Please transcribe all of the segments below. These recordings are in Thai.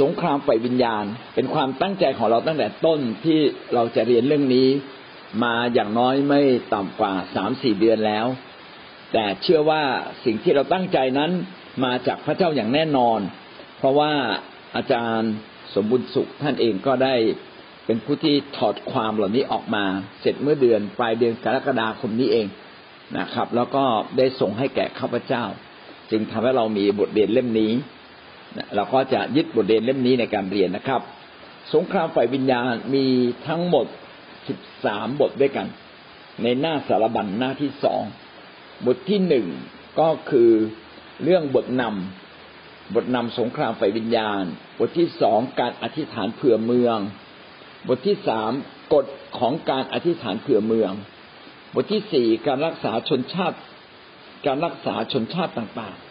สงครามฝ่ายวิญญาณ เป็นความตั้งใจของเราตั้งแต่ต้นที่เราจะเรียนเรื่องนี้มาอย่างน้อยไม่ต่ำกว่าสามสี่เดือนแล้ว แต่เชื่อว่าสิ่งที่เราตั้งใจนั้นมาจากพระเจ้าอย่างแน่นอน เพราะว่าอาจารย์สมบุญสุขท่านเองก็ได้เป็นผู้ที่ถอดความเหล่านี้ออกมาเสร็จเมื่อเดือนปลายเดือนกรกฎาคมนี้เองนะครับ แล้วก็ได้ส่งให้แก่ข้าพเจ้า จึงทำให้เรามีบทเรียนเล่มนี้ เราก็จะยึดบทเรียนเล่มนี้ในการเรียนนะครับ สงครามฝ่ายวิญญาณมีทั้งหมดสิบสามบทด้วยกัน ในหน้าสารบัญหน้าที่สองบทที่หนึ่งก็คือเรื่องบทนำบทนำสงครามฝ่ายวิญญาณ บทที่สองการอธิษฐานเผื่อเมือง บทที่สามกฎของการอธิษฐานเผื่อเมือง บทที่สี่การรักษาชนชาติ การรักษาชนชาติต่างๆ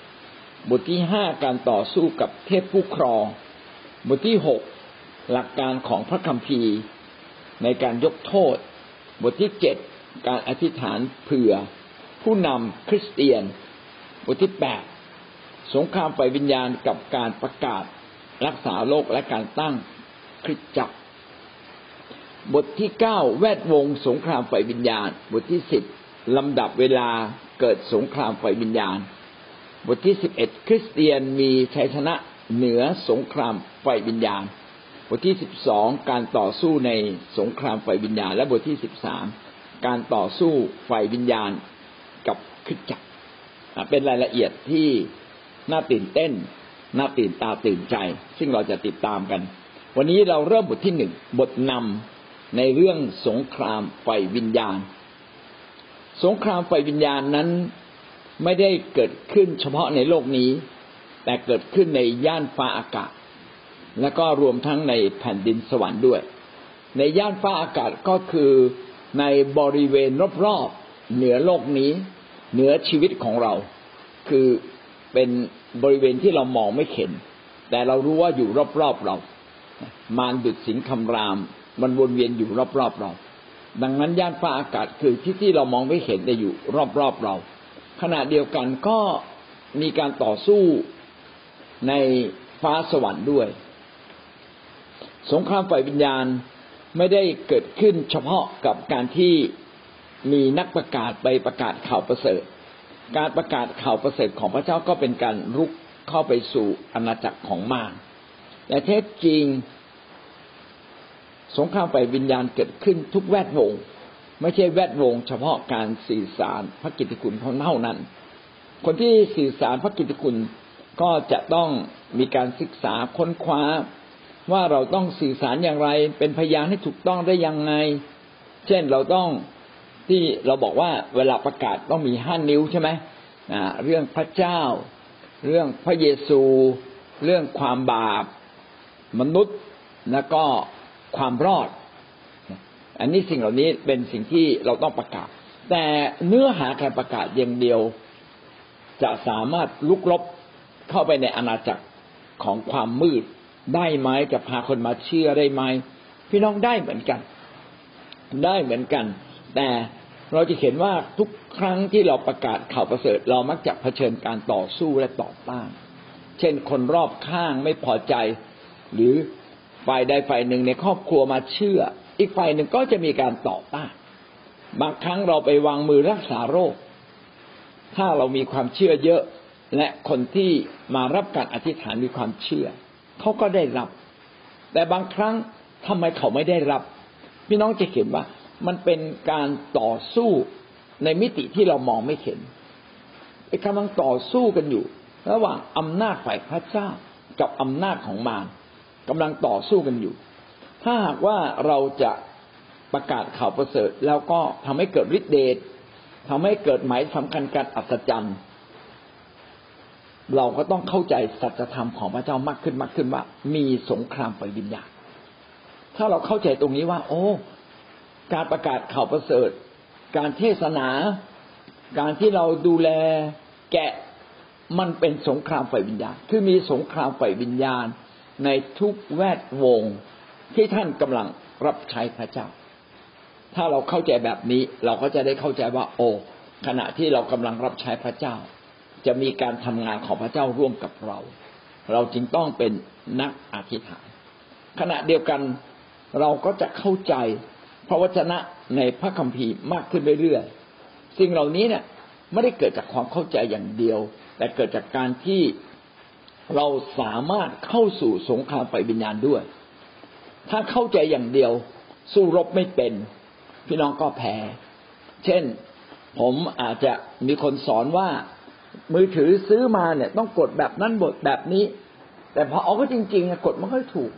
บทที่ห้าการต่อสู้กับเทพผู้ครอง บทที่หกหลักการของพระคัมภีร์ ในการยกโทษ บทที่เจ็ดการอธิษฐานเผื่อ ผู้นำคริสเตียน บทที่แปดสงครามไฟวิญญาณกับการประกาศรักษาโลกและการตั้งคริสตจักร บทที่เก้าแวดวงสงครามไฟวิญญาณ บทที่สิบลำดับเวลาเกิดสงครามไฟวิญญาณ บทที่สิบเอ็ดคริสเตียนมีชัยชนะเหนือสงครามไฟวิญญาณ บทที่สิบสองการต่อสู้ในสงครามไฟวิญญาณ และบทที่สิบสามการต่อสู้ไฟวิญญาณกับคริสจักรเป็นรายละเอียดที่น่าตื่นเต้น น่าตื่นตาตื่นใจ ซึ่งเราจะติดตามกัน วันนี้เราเริ่มบทที่หนึ่งบทนำในเรื่องสงครามไฟวิญญาณ สงครามไฟวิญญาณนั้น ไม่ได้เกิดขึ้นเฉพาะในโลกนี้ แต่เกิดขึ้นในย่านฟ้าอากาศ และก็รวมทั้งในแผ่นดินสวรรค์ด้วย ในย่านฟ้าอากาศก็คือในบริเวณรอบๆเหนือโลกนี้ เหนือชีวิตของเรา คือเป็นบริเวณที่เรามองไม่เห็น แต่เรารู้ว่าอยู่รอบๆเรา มารดุดสิงคำราม มันวนเวียนอยู่รอบๆเรา ดังนั้นย่านฟ้าอากาศคือที่ที่เรามองไม่เห็นแต่อยู่รอบๆเรา ขณะเดียวกันก็มีการต่อสู้ในฟ้าสวรรค์ด้วย สงครามฝ่ายวิญญาณไม่ได้เกิดขึ้นเฉพาะกับการที่มีนักประกาศไปประกาศข่าวประเสริฐ การประกาศข่าวประเสริฐของพระเจ้าก็เป็นการรุกเข้าไปสู่อาณาจักรของมารแต่แท้จริง สงครามไปวิญญาณเกิดขึ้นทุกแวดวง ไม่ใช่แวดวงเฉพาะการสื่อสารพระกิตติคุณเท่านั้น คนที่สื่อสารพระกิตติคุณก็จะต้องมีการศึกษาค้นคว้า ว่าเราต้องสื่อสารอย่างไร เป็นพยานให้ถูกต้องได้ยังไง เช่นเราต้องที่เราบอกว่าเวลาประกาศต้องมีห้านิ้วใช่ไหมเรื่องพระเจ้า เรื่องพระเยซู เรื่องความบาป มนุษย์แล้วก็ความรอด อันนี้สิ่งเหล่านี้เป็นสิ่งที่เราต้องประกาศ แต่เนื้อหาการประกาศอย่างเดียว จะสามารถลุกลบเข้าไปในอาณาจักรของความมืดได้ไหมจะพาคนมาเชื่อได้ไหมพี่น้องได้เหมือนกัน ได้เหมือนกัน แต่เราจะเห็นว่าทุกครั้งที่เราประกาศข่าวประเสริฐ เรามักจะเผชิญการต่อสู้และต่อต้าน เช่นคนรอบข้างไม่พอใจ หรือฝ่ายใดฝ่ายหนึ่งในครอบครัวมาเชื่อ อีกฝ่ายหนึ่งก็จะมีการต่อต้านบางครั้งเราไปวางมือรักษาโรค ถ้าเรามีความเชื่อเยอะ และคนที่มารับการอธิษฐานมีความเชื่อ เขาก็ได้รับ แต่บางครั้งทำไมเขาไม่ได้รับ พี่น้องจะเห็นว่ามันเป็นการต่อสู้ในมิติที่เรามองไม่เห็นกำลังต่อสู้กันอยู่ ระหว่างอำนาจฝ่ายพระเจ้ากับอำนาจของมารกำลังต่อสู้กันอยู่ ถ้าหากว่าเราจะประกาศข่าวประเสริฐ แล้วก็ทำให้เกิดฤทธิเดชทำให้เกิดหมายสำคัญการอัศจรรย์เราก็ต้องเข้าใจสัจธรรมของพระเจ้ามากขึ้นมากขึ้นว่า มีสงครามไฟวิญญาณถ้าเราเข้าใจตรงนี้ว่า โอ้ การประกาศข่าวประเสริฐ การเทศนา การที่เราดูแลแกะมันเป็นสงครามฝ่ายวิญญาณ คือมีสงครามฝ่ายวิญญาณ ในทุกแวดวง ที่ท่านกำลังรับใช้พระเจ้า ถ้าเราเข้าใจแบบนี้เราก็จะได้เข้าใจว่า โอ้ขณะที่เรากำลังรับใช้พระเจ้า จะมีการทำงานของพระเจ้าร่วมกับเรา เราจึงต้องเป็นนักอธิษฐาน ขณะเดียวกันเราก็จะเข้าใจพระวจนะในพระคัมภีร์มากขึ้นเรื่อยๆสิ่งเหล่านี้เนี่ยไม่ได้เกิดจากความเข้าใจอย่างเดียว แต่เกิดจากการที่เราสามารถเข้าสู่สงครามไฟวิญญาณด้วย ถ้าเข้าใจอย่างเดียว สู้รบไม่เป็น พี่น้องก็แพ้ เช่น ผมอาจจะมีคนสอนว่า มือถือซื้อมาเนี่ย ต้องกดแบบนั้นบทแบบนี้ แต่พอเอาก็จริงๆกดไม่ค่อยถูก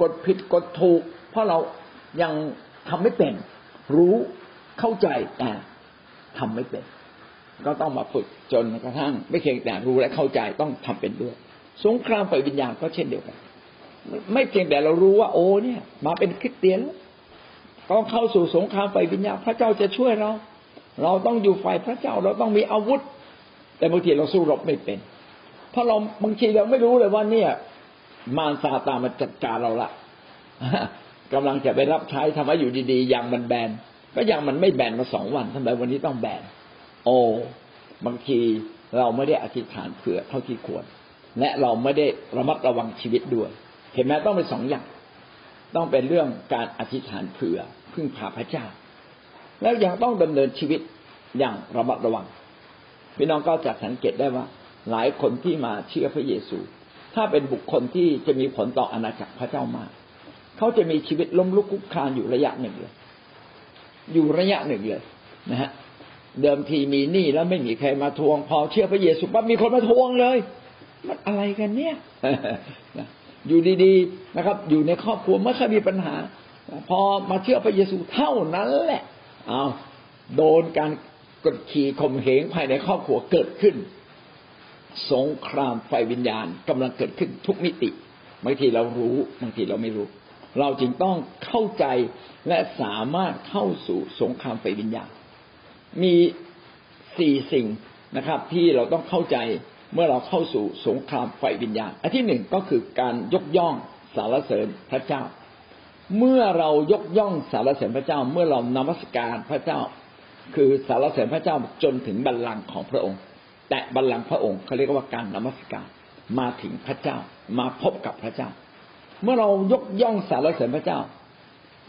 กดผิดกดถูก เพราะเรายังทำไม่เป็น รู้เข้าใจแต่ทำไม่เป็น ก็ต้องมาฝึกจนกระทั่ง ไม่เพียงแต่รู้และเข้าใจต้องทำเป็นด้วย สงครามไฟวิญญาณก็เช่นเดียวกัน ไม่เพียงแต่เรารู้ว่าโอ้เนี่ย มาเป็นคริสเตียนแล้วต้องเข้าสู่สงครามไฟวิญญาณพระเจ้าจะช่วยเรา เราต้องอยู่ฝ่ายพระเจ้าเราต้องมีอาวุธ แต่บางทีเราสู้รบไม่เป็น เพราะเราบางทีเราไม่รู้เลยว่าเนี่ย มารซาตานมาจัดการเราละกำลังจะไปรับใช้ทำให้อยู่ดีๆยางมันแบนก็ยางมันไม่แบนมาสองวันทำไมวันนี้ต้องแบนโอ้บางทีเราไม่ได้อธิษฐานเผื่อเท่าที่ควร และเราไม่ได้ระมัดระวังชีวิตด้วย เห็นไหมต้องเป็นสองอย่าง ต้องเป็นเรื่องการอธิษฐานเผื่อพึ่งพาพระเจ้า แล้วยังต้องดำเนินชีวิตอย่างระมัดระวังพี่น้องก็จะสังเกตได้ว่า หลายคนที่มาเชื่อพระเยซู ถ้าเป็นบุคคลที่จะมีผลต่ออาณาจักรพระเจ้ามาก เขาจะมีชีวิตล้มลุกคลุกคลานอยู่ระยะหนึ่งเลย อยู่ระยะหนึ่งเลยนะฮะเดิมทีมีหนี้แล้วไม่มีใครมาทวง พอเชื่อพระเยซูปั๊บมีคนมาทวงเลย มันอะไรกันเนี่ย อยู่ดีๆนะครับ อยู่ในครอบครัวไม่เคยมีปัญหา พอมาเชื่อพระเยซูเท่านั้นแหละเอาโดนการกดขี่ข่มเหงภายในครอบครัวเกิดขึ้น สงครามไฟวิญญาณกำลังเกิดขึ้นทุกมิติบางทีเรารู้บางทีเราไม่รู้ เราจึงต้องเข้าใจและสามารถเข้าสู่สงครามไฟวิญญาณ มีสี่สิ่งนะครับ ที่เราต้องเข้าใจ เมื่อเราเข้าสู่สงครามไฟวิญญาณ อันที่หนึ่งก็คือการยกย่องสารเสริญพระเจ้า เมื่อเรายกย่องสารเสริญพระเจ้า เมื่อเรานมัสการพระเจ้า คือสารเสริญพระเจ้าจนถึงบัลลังก์ของพระองค์ แต่บัลลังก์พระองค์เขาเรียกว่าการนมัสการมาถึงพระเจ้ามาพบกับพระเจ้า เมื่อเรายกย่องสารเสริญพระเจ้า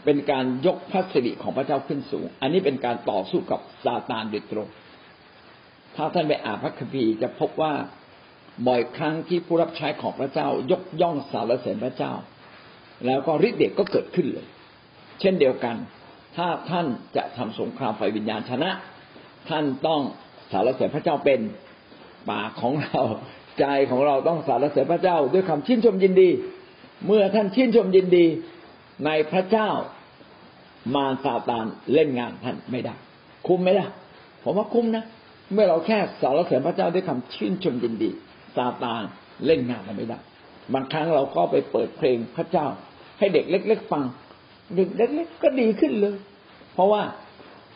เป็นการยกพระสิริของพระเจ้าขึ้นสูง อันนี้เป็นการต่อสู้กับซาตานโดยตรง ถ้าท่านไปอ่านพระคัมภีร์จะพบว่าบ่อยครั้งที่ผู้รับใช้ของพระเจ้ายกย่องสารเสริญพระเจ้า แล้วก็ฤทธิ์เดชก็เกิดขึ้นเลย เช่นเดียวกัน ถ้าท่านจะทำสงครามไฟวิญญาณชนะ ท่านต้องสารเสริญพระเจ้าเป็นปากของเราใจของเราต้องสารเสริญพระเจ้า ด้วยคำชื่นชมยินดี เมื่อท่านชื่นชมยินดีในพระเจ้ามารซาตานเล่นงานท่านไม่ได้ คุ้มไหมล่ะผมว่าคุ้มนะ เมื่อเราแค่สารเสริญพระเจ้าด้วยคำชื่นชมยินดีซาตานเล่นงานเราไม่ได้ บางครั้งเราก็ไปเปิดเพลงพระเจ้า ให้เด็กเล็ก ๆ ฟัง เด็กเล็ก ๆ ก็ดีขึ้นเลย เพราะว่า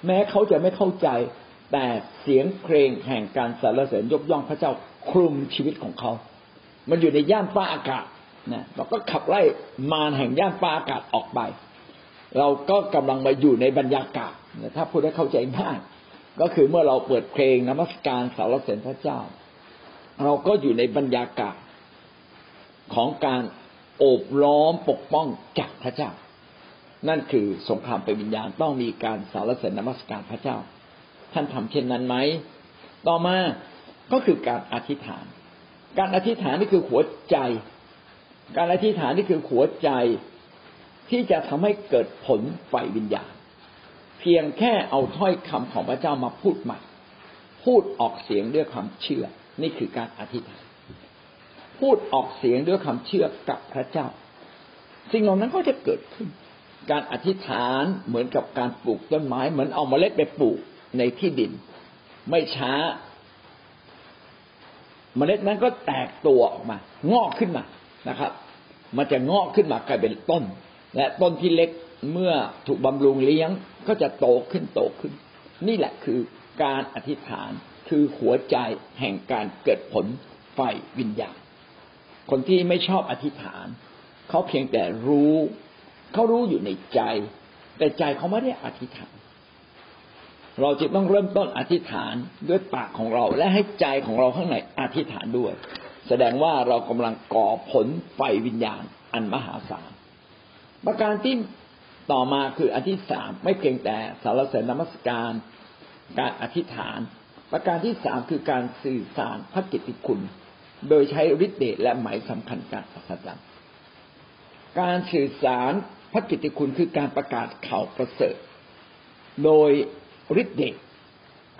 แม้เขาจะไม่เข้าใจ แต่เสียงเพลงแห่งการสรรเสริญยกย่องพระเจ้าคลุมชีวิตของเขา มันอยู่ในย่านฟ้าอากาศนะเราก็ขับไล่มารแห่งย่านฟ้าอากาศออกไป เราก็กำลังมาอยู่ในบรรยากาศถ้าพูดให้เข้าใจง่าย ก็คือเมื่อเราเปิดเพลงนมัสการสารเสด็จพระเจ้า เราก็อยู่ในบรรยากาศของการโอบล้อมปกป้องจากพระเจ้า นั่นคือสงครามเป็นวิญญาณต้องมีการสารเสด็จนมัสการพระเจ้า ท่านทำเช่นนั้นไหมต่อมาก็คือการอธิษฐาน การอธิษฐานนี่คือหัวใจ การอธิษฐานนี่คือหัวใจที่จะทำให้เกิดผลไฟวิญญาณ เพียงแค่เอาถ้อยคำของพระเจ้ามาพูดใหม่ พูดออกเสียงด้วยความเชื่อ นี่คือการอธิษฐาน พูดออกเสียงด้วยความเชื่อกับพระเจ้า สิ่งเหล่านั้นก็จะเกิดขึ้น การอธิษฐานเหมือนกับการปลูกต้นไม้ เหมือนเอาเมล็ดไปปลูกในที่ดิน ไม่ช้า เมล็ดนั้นก็แตกตัวออกมา งอกขึ้นมานะครับ มันจะงอกขึ้นมากลายเป็นต้น และต้นที่เล็ก เมื่อถูกบำรุงเลี้ยงก็จะโตขึ้นโตขึ้น นี่แหละคือการอธิษฐานคือหัวใจแห่งการเกิดผลไฟวิญญาณ คนที่ไม่ชอบอธิษฐาน เขาเพียงแต่รู้ เขารู้อยู่ในใจ แต่ใจเขาไม่ได้อธิษฐาน เราจะต้องเริ่มต้นอธิษฐานด้วยปากของเราและให้ใจของเราข้างในอธิษฐานด้วย แสดงว่าเรากำลังก่อผลไฟวิญญาณอันมหาศาลประการที่ ต่อมาคืออันที่สามไม่เพียงแต่สารเสริญนมัสการ การอธิษฐาน ประการที่สามคือการสื่อสารพระกิตติคุณ โดยใช้ฤทธิ์เดชและหมายสำคัญการอัศจรรย์การสื่อสารพระกิตติคุณคือการประกาศข่าวประเสริฐ โดยฤทธิ์เดช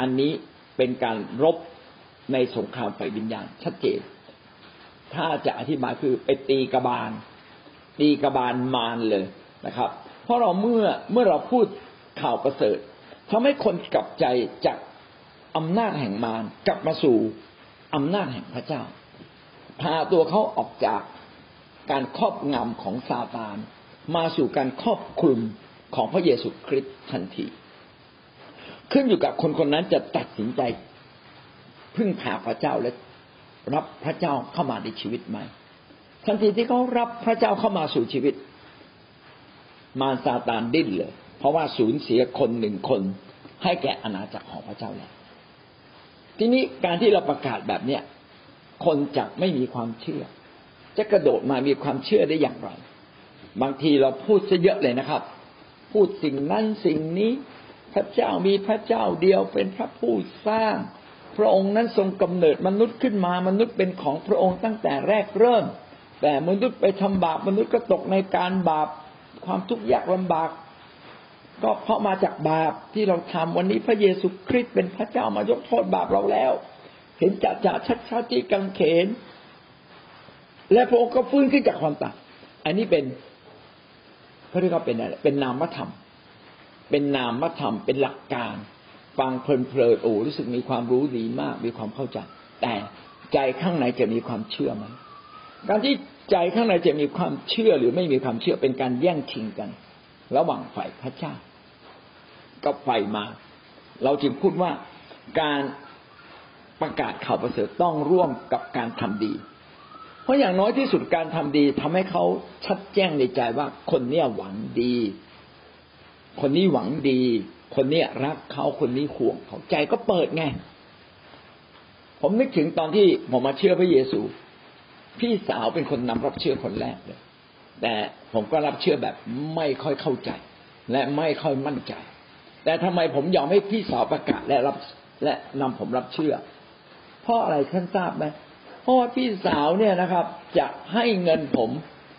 อันนี้เป็นการรบในสงครามไฟวิญญาณชัดเจน ถ้าจะอธิบายคือไปตีกระบาล ตีกระบาลมารเลยนะครับ เพราะเราเมื่อเมื่อเราพูดข่าวประเสริฐทำให้คนกลับใจจากอำนาจแห่งมารกลับมาสู่อำนาจแห่งพระเจ้า พาตัวเขาออกจากการครอบงำของซาตาน มาสู่การครอบคลุมของพระเยซูคริสต์ทันที ขึ้นอยู่กับคนคนนั้นจะตัดสินใจ พึ่งพาพระเจ้าและรับพระเจ้าเข้ามาในชีวิตไหมทันทีที่เขารับพระเจ้าเข้ามาสู่ชีวิต มารซาตานดิ้นเลย เพราะว่าสูญเสียคนหนึ่งคน ให้แก่อาณาจักรของพระเจ้าแล้วทีนี้การที่เราประกาศแบบเนี้ยคนจะไม่มีความเชื่อ จะกระโดดมามีความเชื่อได้อย่างไร บางทีเราพูดซะเยอะเลยนะครับ พูดสิ่งนั้นสิ่งนี้ พระเจ้ามีพระเจ้าเดียวเป็นพระผู้สร้าง พระองค์นั้นทรงกำเนิดมนุษย์ขึ้นมามนุษย์เป็นของพระองค์ตั้งแต่แรกเริ่ม แต่มนุษย์ไปทำบาปมนุษย์ก็ตกในการบาป ความทุกข์ยากลำบาก ก็เพราะมาจากบาปที่เราทำวันนี้พระเยซูคริสต์เป็นพระเจ้ามายกโทษบาปเราแล้ว เห็นจะจะชัดชัดที่กังเขน และพระองค์ก็ฟื้นขึ้นจากความตายอันนี้เป็นเขาเรียกว่าเป็นอะไรเป็นนามธรรม เป็นนามธรรมเป็นหลักการฟังเพลินๆโอ้รู้สึกมีความรู้ดีมาก มีความเข้าใจแต่ใจข้างในจะมีความเชื่อไหม การที่ใจข้างในจะมีความเชื่อหรือไม่มีความเชื่อเป็นการแย่งชิงกัน ระหว่างฝ่ายพระเจ้า กับฝ่ายมา เราจึงพูดว่าการประกาศข่าวประเสริฐต้องร่วมกับการทำดี เพราะอย่างน้อยที่สุดการทำดีทำให้เขาชัดแจ้งในใจว่าคนเนี้ยหวังดี คนนี้หวังดี คนเนี้ยรักเขาคนนี้ห่วงเขาใจก็เปิดไง ผมนึกถึงตอนที่ผมมาเชื่อพระเยซู พี่สาวเป็นคนนำรับเชื่อคนแรกเลยแต่ผมก็รับเชื่อแบบไม่ค่อยเข้าใจ และไม่ค่อยมั่นใจ แต่ทำไมผมยอมให้พี่สาวประกาศและรับและนำผมรับเชื่อ เพราะอะไรท่านทราบไหมเพราะว่าพี่สาวเนี่ยนะครับ จะให้เงินผม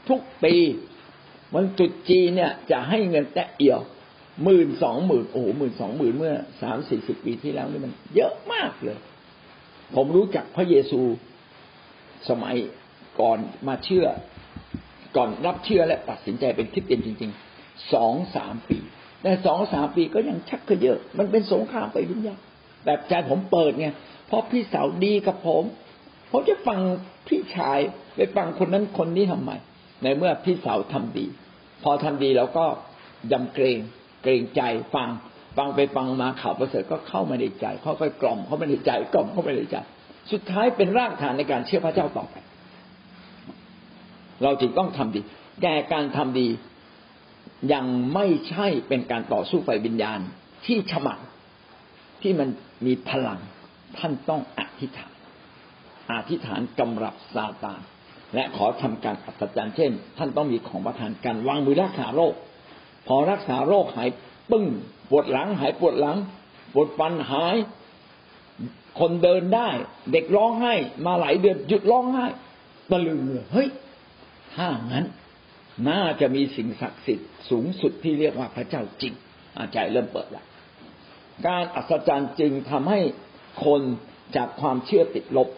ทุกปีวันจุดจีเนี่ยจะให้เงินแตะเอียวหมื่นสองหมื่นโอ้โหหมื่นสองหมื่นเมื่อสามสี่สิบปีที่แล้วนี่มันเยอะมากเลย ผมรู้จักพระเยซูสมัย ก่อนมาเชื่อ ก่อนรับเชื่อและตัดสินใจเป็นคริสเตียนจริงๆสองสามปี แต่สองสามปีก็ยังชักเยอะ มันเป็นสงครามไปวิญญาณแบบใจผมเปิดไงเพราะพี่สาวดีกับผม ผมจะฟังพี่ชายไปฟังคนนั้นคนนี้ทำไมในเมื่อพี่สาวทำดี พอทำดีแล้วก็ยำเกรงเกรงใจฟังฟังไปฟังมาข่าวประเสริฐก็เข้ามาในใจเขาไปกล่อมเขาไม่ในใจกล่อมเขาไม่ในใจ สุดท้ายเป็นรากฐานในการเชื่อพระเจ้าต่อไป เราจึงต้องทำดีแก่การทำดียังไม่ใช่เป็นการต่อสู้ไฟวิญญาณที่ฉมักที่มันมีพลัง ท่านต้องอธิษฐาน อธิษฐานกำรับซาตานและขอทำการอัศจรรย์เช่น ท่านต้องมีของประทานการวางมือรักษาโรค พอรักษาโรคหายปึ้งปวดหลังหายปวดหลังปวดฟันหาย คนเดินได้ เด็กร้องไห้ มาหลายเดือนหยุดร้องไห้ตะลึงเลยเฮ้ย ถ้างั้น น่าจะมีสิ่งศักดิ์สิทธิ์สูงสุดที่เรียกว่าพระเจ้าจริงอาใจเริ่มเปิดล้วการอัศจรรย์จึงทำให้คนจากความเชื่อติดลบ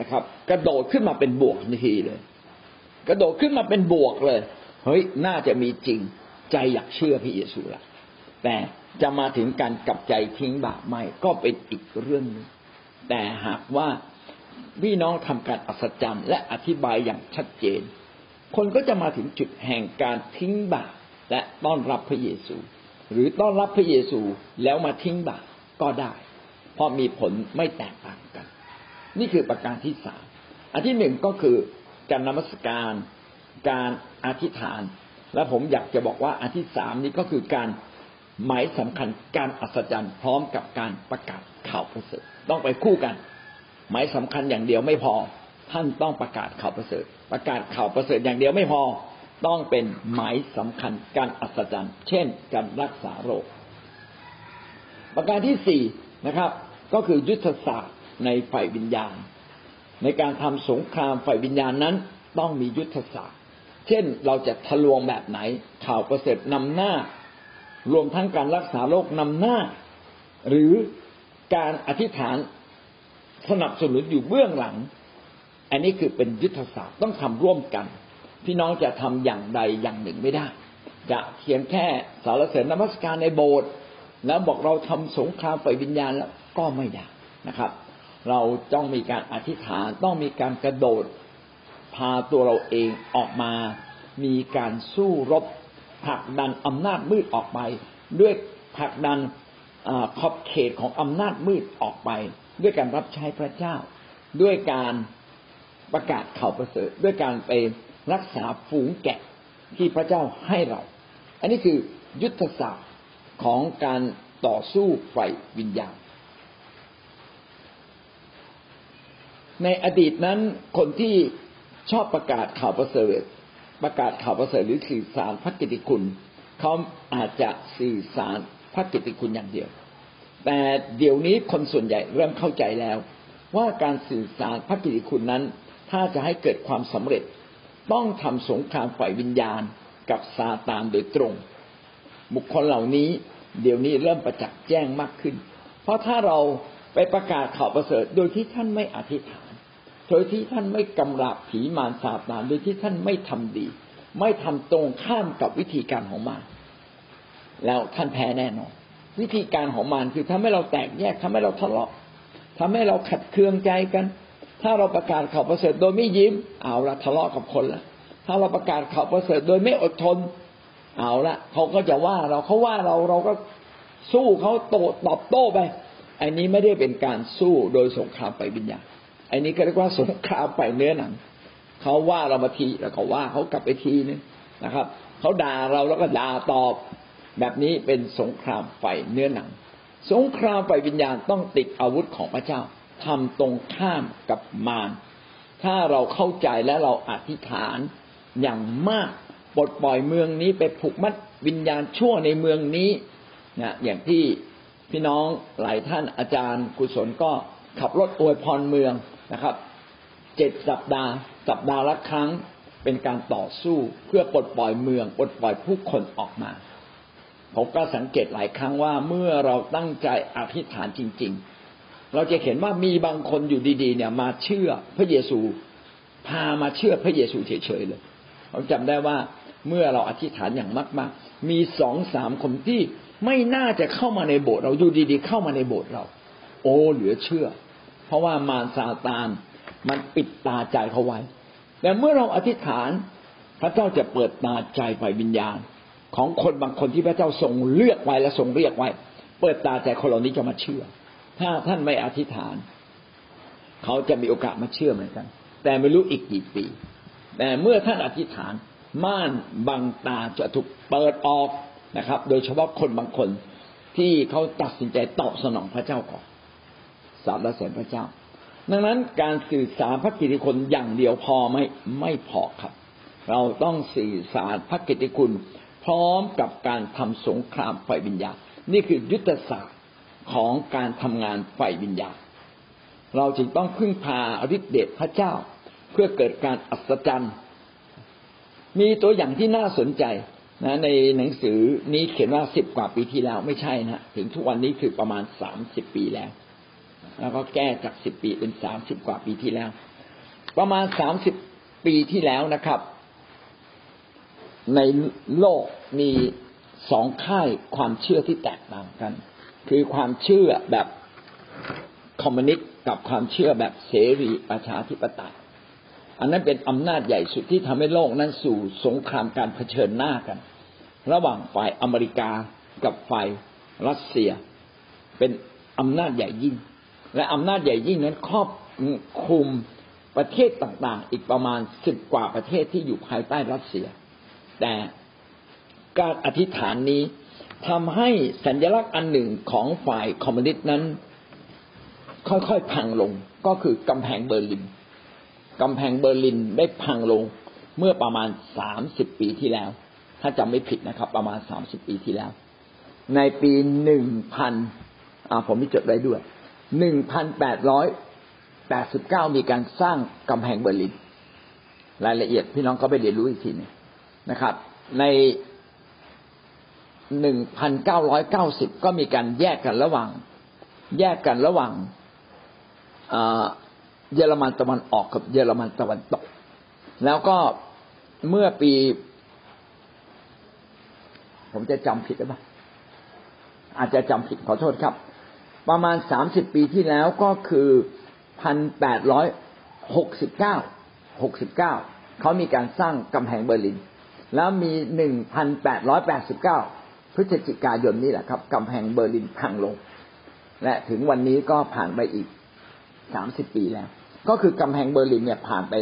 นะครับ กระโดดขึ้นมาเป็นบวกทันทีเลย กระโดดขึ้นมาเป็นบวกเลยเฮ้ยน่าจะมีจริงใจอยากเชื่อพระเยซูละแต่จะมาถึงการกลับใจทิ้งบาปไม่ก็เป็นอีกเรื่องนึงแต่หากว่าพี่น้องทำการอัศจรรย์และอธิบายอย่างชัดเจน คนก็จะมาถึงจุดแห่งการทิ้งบาปและต้อนรับพระเยซู หรือต้อนรับพระเยซูแล้วมาทิ้งบาปก็ได้ เพราะมีผลไม่แตกต่างกัน นี่คือประการที่สามอันที่หนึ่งก็คือการนมัสการการอธิษฐาน และผมอยากจะบอกว่าอันที่สามนี้ก็คือการหมายสำคัญการอัศจรรย์พร้อมกับการประกาศข่าวประเสริฐต้องไปคู่กัน หมายสำคัญอย่างเดียวไม่พอ ท่านต้องประกาศข่าวประเสริฐ ประกาศข่าวประเสริฐอย่างเดียวไม่พอต้องเป็นหมายสำคัญการอัศจรรย์ เช่น การรักษาโรค ประการที่สี่นะครับ ก็คือยุทธศาสตร์ในฝ่ายวิญญาณ ในการทำสงครามฝ่ายวิญญาณนั้น ต้องมียุทธศาสตร์ เช่นเราจะทะลวงแบบไหน ข่าวประเสริฐนำหน้า รวมทั้งการรักษาโรคนำหน้า หรือการอธิษฐานสนับสนุนอยู่เบื้องหลัง อันนี้คือเป็นยุทธศาสตร์ต้องทำร่วมกัน พี่น้องจะทำอย่างใดอย่างหนึ่งไม่ได้ จะเพียงแค่สารเสริญนมัสการในโบสถ์แล้วบอกเราทำสงครามฝ่ายวิญญาณแล้วก็ไม่ได้นะครับ เราต้องมีการอธิษฐานต้องมีการกระโดด พาตัวเราเองออกมา มีการสู้รบผลักดันอำนาจมืดออกไป ด้วยผลักดันขอบเขตของอำนาจมืดออกไป ด้วยการรับใช้พระเจ้า ด้วยการ ประกาศข่าวประเสริฐด้วยการไปรักษาฝูงแกะที่พระเจ้าให้เรา อันนี้คือยุทธศาสตร์ของการต่อสู้ไฟวิญญาณ ในอดีตนั้นคนที่ชอบประกาศข่าวประเสริฐ ประกาศข่าวประเสริฐหรือสื่อสารพระกิติคุณ เขาอาจจะสื่อสารพระกิติคุณอย่างเดียว แต่เดี๋ยวนี้คนส่วนใหญ่เริ่มเข้าใจแล้ว ว่าการสื่อสารพระกิติคุณนั้น ถ้าจะให้เกิดความสำเร็จต้องทำสงครามฝ่ายวิญญาณกับซาตานโดยตรง บุคคลเหล่านี้เดี๋ยวนี้เริ่มประจักษ์แจ้งมากขึ้น เพราะถ้าเราไปประกาศข่าวประเสริฐโดยที่ท่านไม่อธิษฐานโดยที่ท่านไม่กำราบผีมารซาตานโดยที่ท่านไม่ทำดี ไม่ทำตรงข้ามกับวิธีการของมารแล้วท่านแพ้แน่นอนวิธีการของมารคือทำให้เราแตกแยกทำให้เราทะเลาะทำให้เราขัดเคืองใจกัน ถ้าเราประกาศข่าวประเสริฐโดยไม่ยิ้ม เอาละทะเลาะกับคนละถ้าเราประกาศข่าวประเสริฐโดยไม่อดทน เอาละเขาก็จะว่าเราเขาว่าเราเราก็สู้เขาโตตอบโต้ไปอันนี้ไม่ได้เป็นการสู้โดยสงครามไปวิญญาณอันนี้ก็เรียกว่าสงครามไปเนื้อหนังเขาว่าเรามาทีแล้วก็ว่าเขากลับไปทีนึงนะครับเขาด่าเราแล้วก็ด่าตอบ แบบนี้เป็นสงครามไฟเนื้อหนัง สงครามไฟวิญญาณต้องติดอาวุธของพระเจ้า ทำตรงข้ามกับมารถ้าเราเข้าใจและเราอธิษฐานอย่างมากปลดปล่อยเมืองนี้ไปผูกมัดวิญญาณชั่วในเมืองนี้นะอย่างที่พี่น้องหลายท่านอาจารย์ กุศลก็ขับรถอวยพรเมืองนะครับเจ็ดสัปดาห์ สัปดาห์ละครั้งเป็นการต่อสู้เพื่อปลดปล่อยเมืองปลดปล่อยผู้คนออกมาผมก็สังเกตหลายครั้งว่าเมื่อเราตั้งใจอธิษฐานจริง ๆ เราจะเห็นว่ามีบางคนอยู่ดีๆ เนี่ย มาเชื่อพระเยซู พามาเชื่อพระเยซูเฉยๆเลยผมจำได้ว่าเมื่อเราอธิษฐานอย่างมาก ๆ มีสองสามคนที่ไม่น่าจะเข้ามาในโบสถ์เราอยู่ดีๆ เข้ามาในโบสถ์เรา โอ้เหลือเชื่อ เพราะว่ามารซาตานมันปิดตาใจเขาไว้ แต่เมื่อเราอธิษฐานพระเจ้าจะเปิดตาใจฝ่ายวิญญาณ ของคนบางคนที่พระเจ้าทรงเลือกไว้และทรงเรียกไว้ เปิดตาใจคนเหล่านี้จะมาเชื่อ ถ้าท่านไม่อธิษฐาน เขาจะมีโอกาสมาเชื่อเหมือนกัน แต่ไม่รู้อีกกี่ปี แต่เมื่อท่านอธิษฐาน ม่านบังตาจะถูกเปิดออกนะครับ โดยเฉพาะคนบางคนที่เขาตัดสินใจตอบสนองพระเจ้าก่อนสารเสริญพระเจ้า ดังนั้นการสื่อสารพระกิติคุณอย่างเดียวพอไหมไม่พอครับ เราต้องสื่อสารพระกิติคุณ พร้อมกับการทำสงครามไฟวิญญาณนี่คือยุทธศาสตร์ ของการทำงานไฟวิญญาณ เราจึงต้องพึ่งพาฤทธิเดชพระเจ้า เพื่อเกิดการอัศจรรย์ มีตัวอย่างที่น่าสนใจนะในหนังสือนี้เขียนว่าสิบกว่าปีที่แล้วไม่ใช่นะถึงทุกวันนี้คือประมาณสามสิบปีแล้ว แล้วก็แก้จากสิบปีเป็นสามสิบกว่าปีที่แล้ว ประมาณสามสิบปีที่แล้วนะครับ ในโลกมีสองค่ายความเชื่อที่แตกต่างกัน คือความเชื่อแบบคอมมิวนิสต์กับความเชื่อแบบเสรีประชาธิปไตย อันนั้นเป็นอำนาจใหญ่สุดที่ทำให้โลกนั้นสู่สงครามการเผชิญหน้ากัน ระหว่างฝ่ายอเมริกากับฝ่ายรัสเซีย เป็นอำนาจใหญ่ยิ่ง และอำนาจใหญ่ยิ่งนั้นครอบคลุมประเทศต่างๆ อีกประมาณสิบกว่าประเทศที่อยู่ภายใต้รัสเซีย แต่การอธิษฐานนี้ ทำให้สัญลักษณ์อันหนึ่งของฝ่ายคอมมิวนิสต์นั้น ค่อยๆพังลงก็คือกำแพงเบอร์ลินกำแพงเบอร์ลินได้พังลงเมื่อประมาณสามสิบปีที่แล้ว ถ้าจำไม่ผิดนะครับ ประมาณสามสิบปีที่แล้ว ในปีหนึ่งพันผมมีจดไว้ด้วยหนึ่งพันแปดร้อยแปดสิบเก้ามีการสร้างกำแพงเบอร์ลิน รายละเอียดพี่น้องก็ไปเรียนรู้อีกทีนึงนะครับ ใน หนึ่งพันเก้าร้อยเก้าสิบก็มีการแยกกันระหว่าง แยกกันระหว่างเยอรมันตะวันออกกับเยอรมันตะวันตก แล้วก็เมื่อปี ผมจะจำผิดหรือเปล่าอาจจะจำผิดขอโทษครับ ประมาณสามสิบปีที่แล้วก็คือพันแปดร้อยหกสิบเก้าหกสิบเก้าเขามีการสร้างกำแพงเบอร์ลิน แล้วมีหนึ่งพันแปดร้อยแปดสิบเก้า พฤศจิกายนนี่แหละครับกำแพงเบอร์ลินพังลง และถึงวันนี้ก็ผ่านไปอีกสามสิบปีแล้ว ก็คือกำแพงเบอร์ลินเนี่ยผ่านไป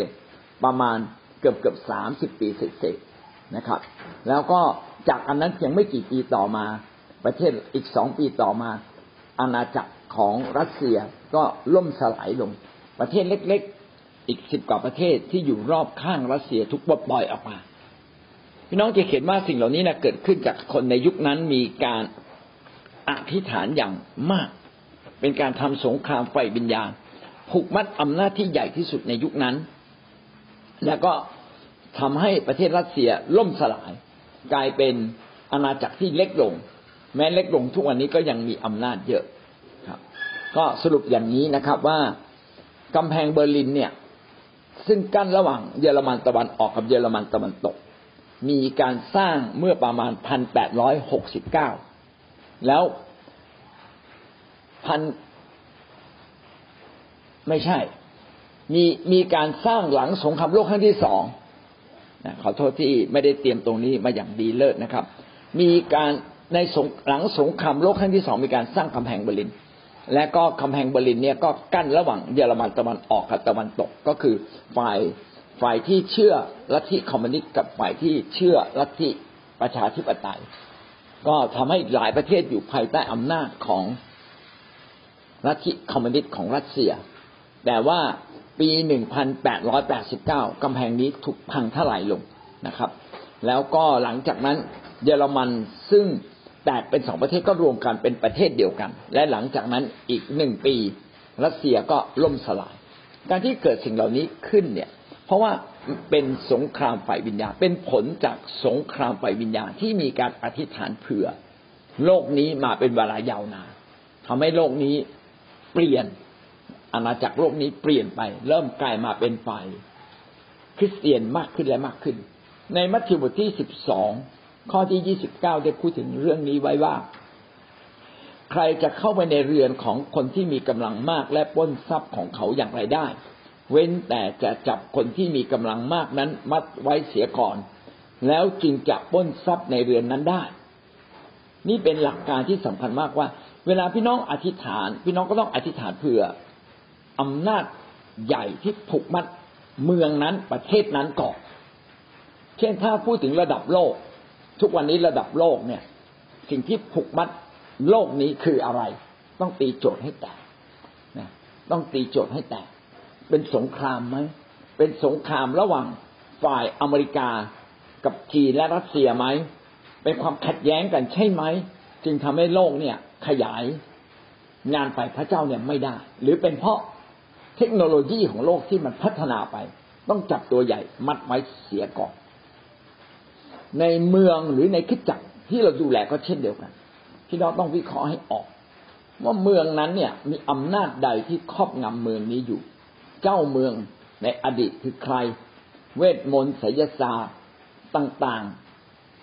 ประมาณเกือบเกือบสามสิบปีเสร็จๆนะครับ แล้วก็จากอันนั้นเพียงไม่กี่ปีต่อมา ประเทศอีกสองปีต่อมา อาณาจักรของรัสเซียก็ล่มสลายลง ประเทศเล็ก ๆ อีกสิบกว่าประเทศที่อยู่รอบข้างรัสเซียทุกบดปล่อยออกมา พี่น้องจะเห็นว่าสิ่งเหล่านี้นะเกิดขึ้นจากคนในยุคนั้นมีการอธิษฐานอย่างมาก เป็นการทำสงครามไฟวิญญาณ ผูกมัดอำนาจที่ใหญ่ที่สุดในยุคนั้น แล้วก็ทำให้ประเทศรัสเซียล่มสลาย กลายเป็นอาณาจักรที่เล็กลง แม้เล็กลงทุกวันนี้ก็ยังมีอำนาจเยอะครับ ก็สรุปอย่างนี้นะครับว่ากำแพงเบอร์ลินเนี่ย ซึ่งกั้นระหว่างเยอรมันตะวันออกกับเยอรมันตะวันตก มีการสร้างเมื่อประมาณพันแปดร้อยหกสิบเก้าแล้วพันไม่ใช่ มีมีการสร้างหลังสงครามโลกครั้งที่สองขอโทษที่ไม่ได้เตรียมตรงนี้มาอย่างดีเลิศนะครับ มีการในหลังสงครามโลกครั้งที่สองมีการสร้างกำแพงเบอร์ลิน และก็กำแพงเบอร์ลินเนี่ยก็กั้นระหว่างเยอรมันตะวันออกกับตะวันตกก็คือฝ่าย ฝ่ายที่เชื่อลัทธิคอมมิวนิสต์กับฝ่ายที่เชื่อลัทธิประชาธิปไตย ก็ทำให้หลายประเทศอยู่ภายใต้อำนาจของลัทธิคอมมิวนิสต์ของรัสเซีย แต่ว่าปี 1889กำแพงนี้ถูกพังทลายลงนะครับ แล้วก็หลังจากนั้นเยอรมันซึ่งแตกเป็นสองประเทศก็รวมกันเป็นประเทศเดียวกัน และหลังจากนั้นอีกหนึ่งปี รัสเซียก็ล่มสลาย การที่เกิดสิ่งเหล่านี้ขึ้นเนี่ย เพราะว่าเป็นสงครามฝ่ายวิญญาณ เป็นผลจากสงครามฝ่ายวิญญาณที่มีการอธิษฐานเผื่อ โลกนี้มาเป็นเวลายาวนานทำให้โลกนี้เปลี่ยนอาณาจักรโลกนี้เปลี่ยนไป เริ่มกลายมาเป็นฝ่ายคริสเตียนมากขึ้นและมากขึ้น ในมัทธิวบทที่สิบสองข้อที่ยี่สิบเก้าได้พูดถึงเรื่องนี้ไว้ว่า ใครจะเข้าไปในเรือนของคนที่มีกำลังมากและป้นทรัพย์ของเขาอย่างไรได้ เว้นแต่จะจับคนที่มีกำลังมากนั้นมัดไว้เสียก่อน แล้วจึงจะป้นทรัพย์ในเรือนนั้นได้ นี่เป็นหลักการที่สำคัญมากว่า เวลาพี่น้องอธิษฐาน พี่น้องก็ต้องอธิษฐานเผื่ออำนาจใหญ่ที่ผูกมัดเมืองนั้นประเทศนั้นก่อนเช่นถ้าพูดถึงระดับโลก ทุกวันนี้ระดับโลกเนี่ย สิ่งที่ผูกมัดโลกนี้คืออะไร ต้องตีโจทย์ให้แตกนะต้องตีโจทย์ให้แตก เป็นสงครามไหมเป็นสงครามระหว่างฝ่ายอเมริกากับจีนและรัสเซียไหมเป็นความขัดแย้งกันใช่ไหม จึงทำให้โลกเนี่ยขยายงานไปพระเจ้าเนี่ยไม่ได้ หรือเป็นเพราะเทคโนโลยีของโลกที่มันพัฒนาไป ต้องจับตัวใหญ่มัดไว้เสียก่อน ในเมืองหรือในคิดจักรที่เราดูแลก็เช่นเดียวกันพี่น้องต้องวิเคราะห์ให้ออก ว่าเมืองนั้นเนี่ยมีอำนาจใดที่ครอบงำเมืองนี้อยู่ เจ้าเมืองในอดีตคือใคร เวทมนต์ไสยศาสตร์ต่าง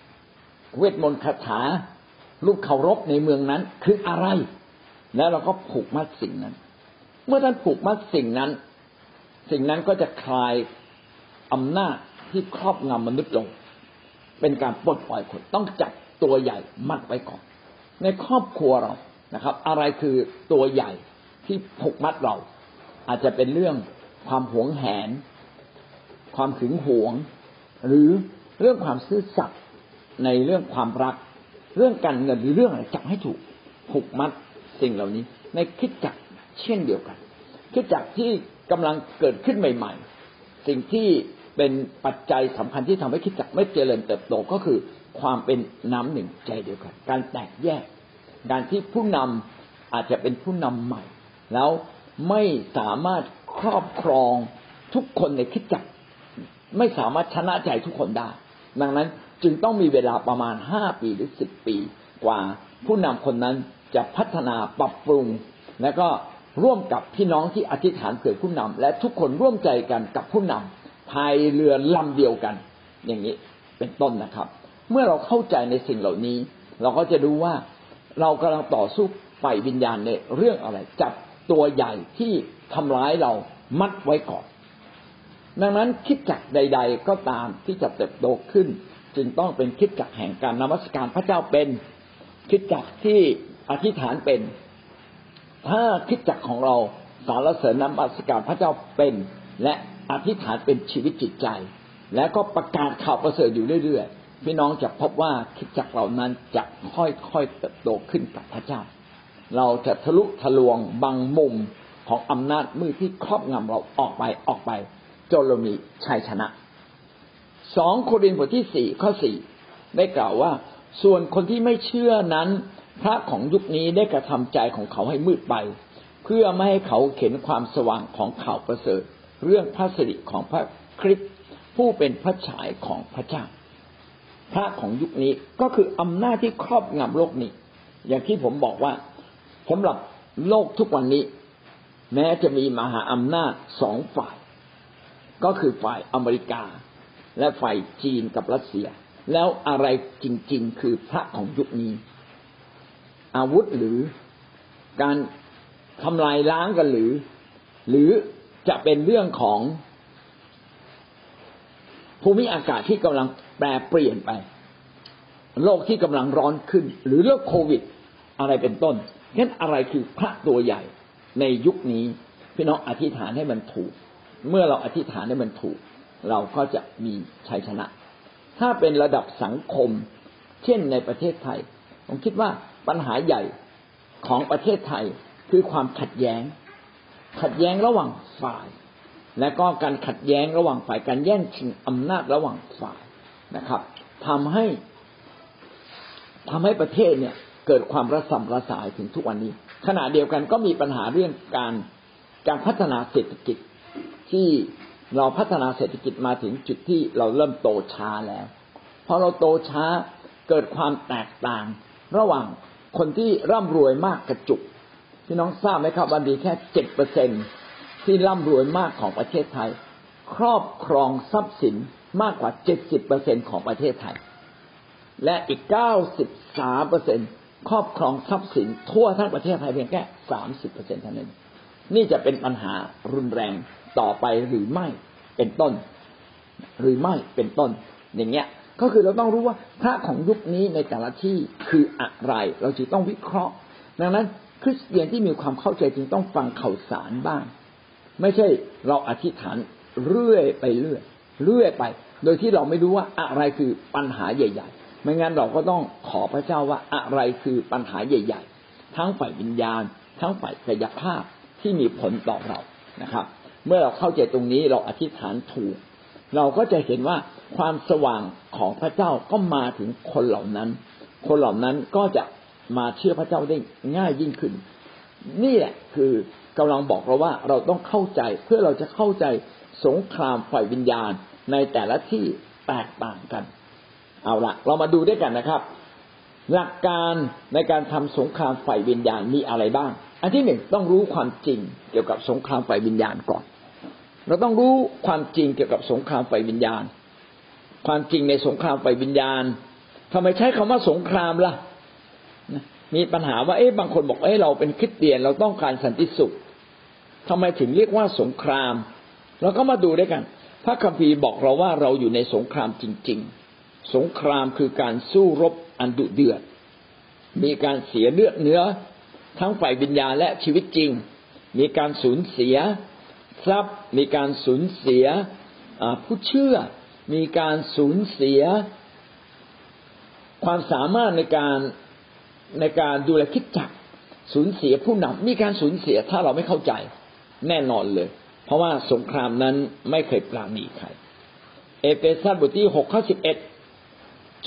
ๆ เวทมนต์คาถาลูกเคารพในเมืองนั้นคืออะไร แล้วเราก็ผูกมัดสิ่งนั้น เมื่อท่านผูกมัดสิ่งนั้น สิ่งนั้นก็จะคลายอำนาจที่ครอบงำมนุษย์ลง เป็นการปลดปล่อยคนต้องจับตัวใหญ่มัดไว้ก่อน ในครอบครัวเรานะครับ อะไรคือตัวใหญ่ที่ผูกมัดเรา อาจจะเป็นเรื่องความหวงแหน ความขึงหวง หรือเรื่องความซื่อสัตย์ในเรื่องความรัก เรื่องการเงินหรือเรื่องอะไรจับให้ถูกผูกมัดสิ่งเหล่านี้ ในคิดจักเช่นเดียวกันคือจากที่กำลังเกิดขึ้นใหม่ ๆ สิ่งที่เป็นปัจจัยสำคัญที่ทำให้คิดจักไม่เจริญเติบโตก็คือความเป็นน้ำหนึ่งใจเดียวกัน การแตกแยก การที่ผู้นำอาจจะเป็นผู้นำใหม่ แล้ว ไม่สามารถครอบครองทุกคนในคิดจักไม่สามารถชนะใจทุกคนได้ ดังนั้นจึงต้องมีเวลาประมาณห้าปีหรือสิบปี กว่าผู้นำคนนั้นจะพัฒนาปรับปรุง และก็ร่วมกับพี่น้องที่อธิษฐานเผื่อผู้นำและทุกคนร่วมใจกันกับผู้นำภายเรือลำเดียวกัน อย่างนี้เป็นต้นนะครับ เมื่อเราเข้าใจในสิ่งเหล่านี้ เราก็จะรู้ว่าเรากำลังต่อสู้ไฟวิญญาณในเรื่องอะไรจับ ตัวใหญ่ที่ทำร้ายเรามัดไว้ก่อน ดังนั้นคิดจักใด ๆ ก็ตามที่จะเติบโตขึ้น จึงต้องเป็นคิดจักแห่งการนมัสการพระเจ้าเป็น คิดจักที่อธิษฐานเป็น ถ้าคิดจักของเราสารเสริญนมัสการพระเจ้าเป็น และอธิษฐานเป็นชีวิตจิตใจ และก็ประกาศข่าวประเสริฐอยู่เรื่อยๆพี่น้องจะพบว่าคิดจักเหล่านั้นจะค่อยๆเติบโตขึ้นกับพระเจ้า เราจะทะลุทะลวงบางมุมของอำนาจมือที่ครอบงำเราออกไปออกไปจนเรามีชัยชนะสองโครินธ์บทที่สี่ข้อสี่ได้กล่าวว่า ส่วนคนที่ไม่เชื่อนั้น พระของยุคนี้ได้กระทำใจของเขาให้มืดไป เพื่อไม่ให้เขาเห็นความสว่างของข่าวประเสริฐ เรื่องพระสิริของพระคริสต์ผู้เป็นพระฉายของพระเจ้า พระของยุคนี้ก็คืออำนาจที่ครอบงำโลกนี้ อย่างที่ผมบอกว่า สำหรับโลกทุกวันนี้ แม้จะมีมหาอำนาจสองฝ่าย ก็คือฝ่ายอเมริกา และฝ่ายจีนกับรัสเซีย แล้วอะไรจริง ๆ คือพระของยุคนี้ อาวุธหรือการทำลายล้างกันหรือ หรือจะเป็นเรื่องของภูมิอากาศที่กำลังแปรเปลี่ยนไป โลกที่กำลังร้อนขึ้น หรือเรื่องโควิด อะไรเป็นต้น งั้นอะไรคือพระตัวใหญ่ในยุคนี้พี่น้องอธิษฐานให้มันถูก เมื่อเราอธิษฐานให้มันถูก เราก็จะมีชัยชนะ ถ้าเป็นระดับสังคม เช่นในประเทศไทย ผมคิดว่าปัญหาใหญ่ของประเทศไทยคือความขัดแย้ง ขัดแย้งระหว่างฝ่าย และก็การขัดแย้งระหว่างฝ่ายการแย่งชิงอำนาจระหว่างฝ่ายนะครับทำให้ทำให้ประเทศเนี่ย เกิดความระสำระสายถึงทุกวันนี้ ขณะเดียวกันก็มีปัญหาเรื่องการการพัฒนาเศรษฐกิจที่เราพัฒนาเศรษฐกิจมาถึงจุดที่เราเริ่มโตช้าแล้วพอเราโตช้าเกิดความแตกต่าง ระหว่างคนที่ร่ำรวยมากกระจุกพี่น้องทราบไหมครับวันดีแค่เจ็ดเปอร์เซ็นที่ร่ำรวยมากของประเทศไทย ครอบครองทรัพย์สินมากกว่าเจ็ดสิบเปอร์เซ็นของประเทศไทย และอีกเก้าสิบสามเปอร์เซ็นต ครอบครองทรัพย์สินทั่วทั้งประเทศไทยเพียงแค่สามสิบเปอร์เซ็นเท่านั้น นี่จะเป็นปัญหารุนแรงต่อไปหรือไม่เป็นต้น หรือไม่เป็นต้น อย่างเงี้ย ก็คือเราต้องรู้ว่าพระของยุคนี้ในแต่ละที่คืออะไร เราจึงต้องวิเคราะห์ ดังนั้น คริสเตียนที่มีความเข้าใจจึงต้องฟังข่าวสารบ้าง ไม่ใช่เราอธิษฐานเรื่อยไปเรื่อยเรื่อยไป โดยที่เราไม่รู้ว่าอะไรคือปัญหาใหญ่ ๆ ไม่งั้นเราก็ต้องขอพระเจ้าว่าอะไรคือปัญหาใหญ่ ๆ ทั้งฝ่ายวิญญาณ ทั้งฝ่ายกายภาพที่มีผลต่อเรานะครับ เมื่อเราเข้าใจตรงนี้เราอธิษฐานถูก เราก็จะเห็นว่าความสว่างของพระเจ้าก็มาถึงคนเหล่านั้น คนเหล่านั้นก็จะมาเชื่อพระเจ้าได้ง่ายยิ่งขึ้น นี่แหละคือกำลังบอกเราว่าเราต้องเข้าใจเพื่อเราจะเข้าใจสงครามฝ่ายวิญญาณในแต่ละที่แตกต่างกัน เอาละเรามาดูด้วยกันนะครับ หลักการในการทำสงครามฝ่ายวิญญาณมีอะไรบ้าง อันที่หนึ่งต้องรู้ความจริงเกี่ยวกับสงครามฝ่ายวิญญาณก่อน เราต้องรู้ความจริงเกี่ยวกับสงครามฝ่ายวิญญาณ ความจริงในสงครามฝ่ายวิญญาณทำไมใช้คำว่าสงครามล่ะมีปัญหาว่าเอ๊ะบางคนบอกเอ๊ะเราเป็นคริสเตียนเราต้องการสันติสุขทำไมถึงเรียกว่าสงคราม เราก็มาดูด้วยกัน พระคัมภีร์บอกเราว่าเราอยู่ในสงครามจริง ๆ สงครามคือการสู้รบอันดุเดือด มีการเสียเลือดเนื้อ ทั้งฝ่ายวิญญาณและชีวิตจริง มีการสูญเสียทรัพย์ มีการสูญเสียผู้เชื่อ มีการสูญเสีย ความสามารถในการในการดูแลคิดจักสูญเสียผู้นำมีการสูญเสียถ้าเราไม่เข้าใจแน่นอนเลย เพราะว่าสงครามนั้นไม่เคยปราณีใคร เอเฟซัสบทที่หกข้อสิบเอ็ด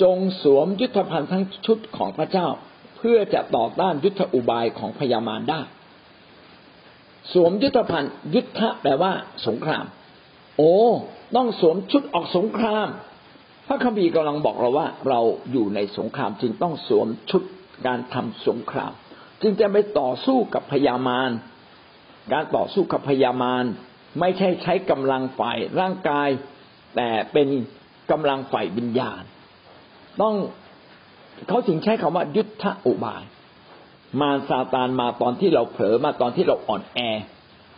จงสวมยุทธภัณฑ์ทั้งชุดของพระเจ้า เพื่อจะต่อต้านยุทธอุบายของพยามารได้ สวมยุทธภัณฑ์ ยุทธะแปลว่า สงคราม โอ้ต้องสวมชุดออกสงคราม พระคัมภีร์กำลังบอกเราว่า เราอยู่ในสงครามจึงต้องสวมชุดการทำสงคราม จึงจะไปต่อสู้กับพยามารการต่อสู้กับพยามารไม่ใช่ใช้กำลังฝ่ายร่างกาย แต่เป็นกำลังฝ่ายวิญญาณ ต้องเขาถึงใช้คำว่ายุทธอุบาย มาซาตานมาตอนที่เราเผลอมาตอนที่เราอ่อนแอ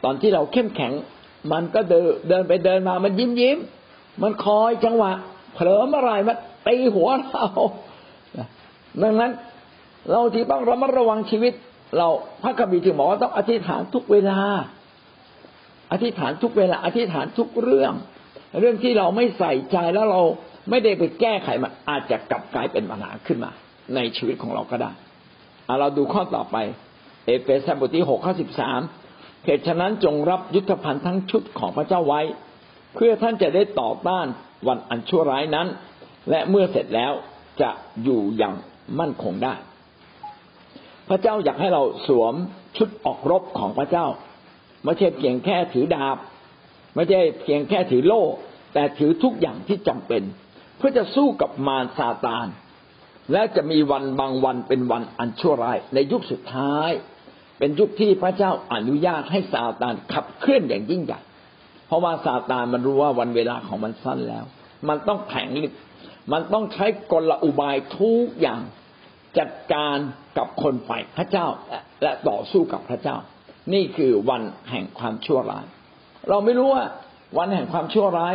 ตอนที่เราเข้มแข็ง มันก็เดินเดินไปเดินมามันยิ้มยิ้มมันคอยจังหวะเผลอเมื่อไรมันตีหัวเราดังนั้นเราที่ต้องระมัดระวังชีวิต เราพระคัมภีร์ถึงบอกว่าต้องอธิษฐานทุกเวลา อธิษฐานทุกเวลา อธิษฐานทุกเรื่อง เรื่องที่เราไม่ใส่ใจแล้วเรา ไม่ได้ไปแก้ไขมันอาจจะกลับกลายเป็นปัญหาขึ้นมา ในชีวิตของเราก็ได้เราดูข้อต่อไป เอเฟซัสบทที่หกข้อสิบสามเหตุฉะนั้นจงรับยุทธภัณฑ์ทั้งชุดของพระเจ้าไว้ เพื่อท่านจะได้ต่อต้านวันอันชั่วร้ายนั้น และเมื่อเสร็จแล้วจะอยู่อย่างมั่นคงได้ พระเจ้าอยากให้เราสวมชุดออกรบของพระเจ้า ไม่ใช่เพียงแค่ถือดาบ ไม่ใช่เพียงแค่ถือโล่ แต่ถือทุกอย่างที่จำเป็น เพื่อจะสู้กับมารซาตาน และจะมีวันบางวันเป็นวันอันชั่วร้าย ในยุคสุดท้าย เป็นยุคที่พระเจ้าอนุญาตให้ซาตานขับเคลื่อนอย่างยิ่งใหญ่เพราะว่าซาตานมันรู้ว่าวันเวลาของมันสั้นแล้ว มันต้องแข็งฤทธิ์มันต้องใช้กลอุบายทุกอย่างจัดการกับคนฝ่ายพระเจ้าและต่อสู้กับพระเจ้า นี่คือวันแห่งความชั่วร้าย เราไม่รู้ว่าวันแห่งความชั่วร้าย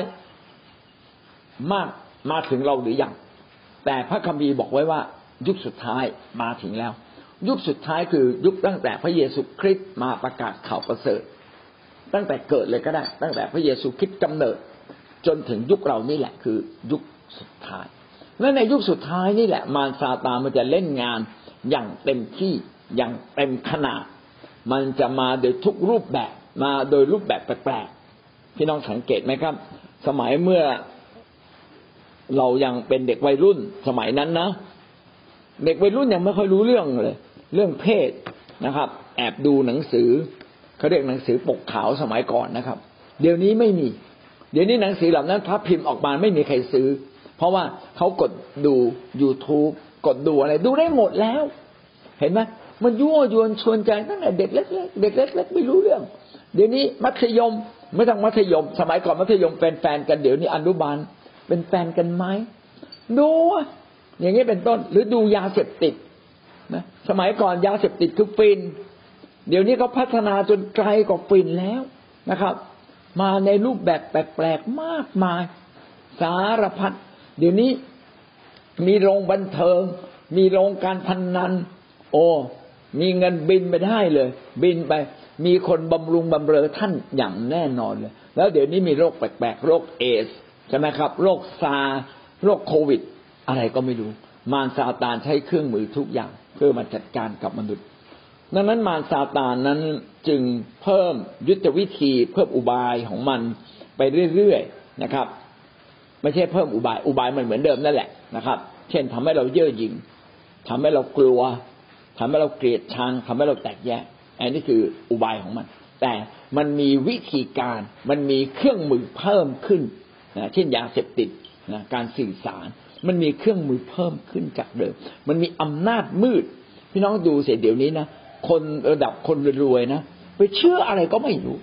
มาก มาถึงเราหรือยังแต่พระคัมภีร์บอกไว้ว่า ยุคสุดท้ายมาถึงแล้ว ยุคสุดท้ายคือยุคตั้งแต่พระเยซูคริสต์มาประกาศข่าวประเสริฐ ตั้งแต่เกิดเลยก็ได้ ตั้งแต่พระเยซูคริสต์กำเนิด จนถึงยุคเรานี่แหละคือยุคสุดท้ายและในยุคสุดท้ายนี่แหละมารซาตานมันจะเล่นงานอย่างเต็มที่อย่างเต็มขนาด มันจะมาโดยทุกรูปแบบมาโดยรูปแบบแปลกๆพี่น้องสังเกตไหมครับ สมัยเมื่อ เรายังเป็นเด็กวัยรุ่นสมัยนั้นนะ เด็กวัยรุ่นยังไม่ค่อยรู้เรื่องเลย เรื่องเพศนะครับ แอบดูหนังสือเขาเรียกหนังสือปกขาวสมัยก่อนนะครับ เดี๋ยวนี้ไม่มี เดี๋ยวนี้หนังสือเหล่านั้นถ้าพิมพ์ออกมาไม่มีใครซื้อ เพราะว่าเขากดดู YouTube กดดูอะไรดูได้หมดแล้ว เห็นไหมมันยั่วยวนชวนใจตั้งแต่เด็กเล็กๆเด็กเล็กๆไม่รู้เรื่อง เดี๋ยวนี้มัธยมไม่ต้องมัธยม สมัยก่อนมัธยมเป็นแฟนกันเดี๋ยวนี้อนุบาล เป็นแฟนกันไหมดูอย่างนี้เป็นต้น หรือดูยาเสพติดนะสมัยก่อนยาเสพติดคือฟิน เดี๋ยวนี้เขาพัฒนาจนไกลกว่าฟินแล้วนะครับ มาในรูปแบบแปลกๆมากมาย สารพัดเดี๋ยวนี้มีโรงบันเทิง มีโรงการพนนัน โอ้มีเงินบินไปได้เลย บินไป มีคนบำรุงบำเรอท่านอย่างแน่นอนเลย แล้วเดี๋ยวนี้มีโรคแปลกๆโรคเอส ใช่ไหมครับ โรคซา โรคโควิด อะไรก็ไม่รู้ มารซาตานใช้เครื่องมือทุกอย่าง เพื่อมาจัดการกับมนุษย์ ดังนั้นมารซาตานนั้นจึงเพิ่มยุทธวิธีเพิ่มอุบายของมันไปเรื่อยๆนะครับ ไม่ใช่เพิ่มอุบาย อุบายมันเหมือนเดิมนั่นแหละนะครับ เช่นทำให้เราเย่อหยิ่งทำให้เรากลัวทำให้เราเกลียดชังทำให้เราแตกแยกอันนี้คืออุบายของมัน แต่มันมีวิธีการมันมีเครื่องมือเพิ่มขึ้น นะเช่นยาเสพติดนะการสื่อสาร มันมีเครื่องมือเพิ่มขึ้นจากเดิม มันมีอำนาจมืด พี่น้องดูเสร็จเดี๋ยวนี้นะคนระดับคนรวยๆนะไปเชื่ออะไรก็ไม่รู้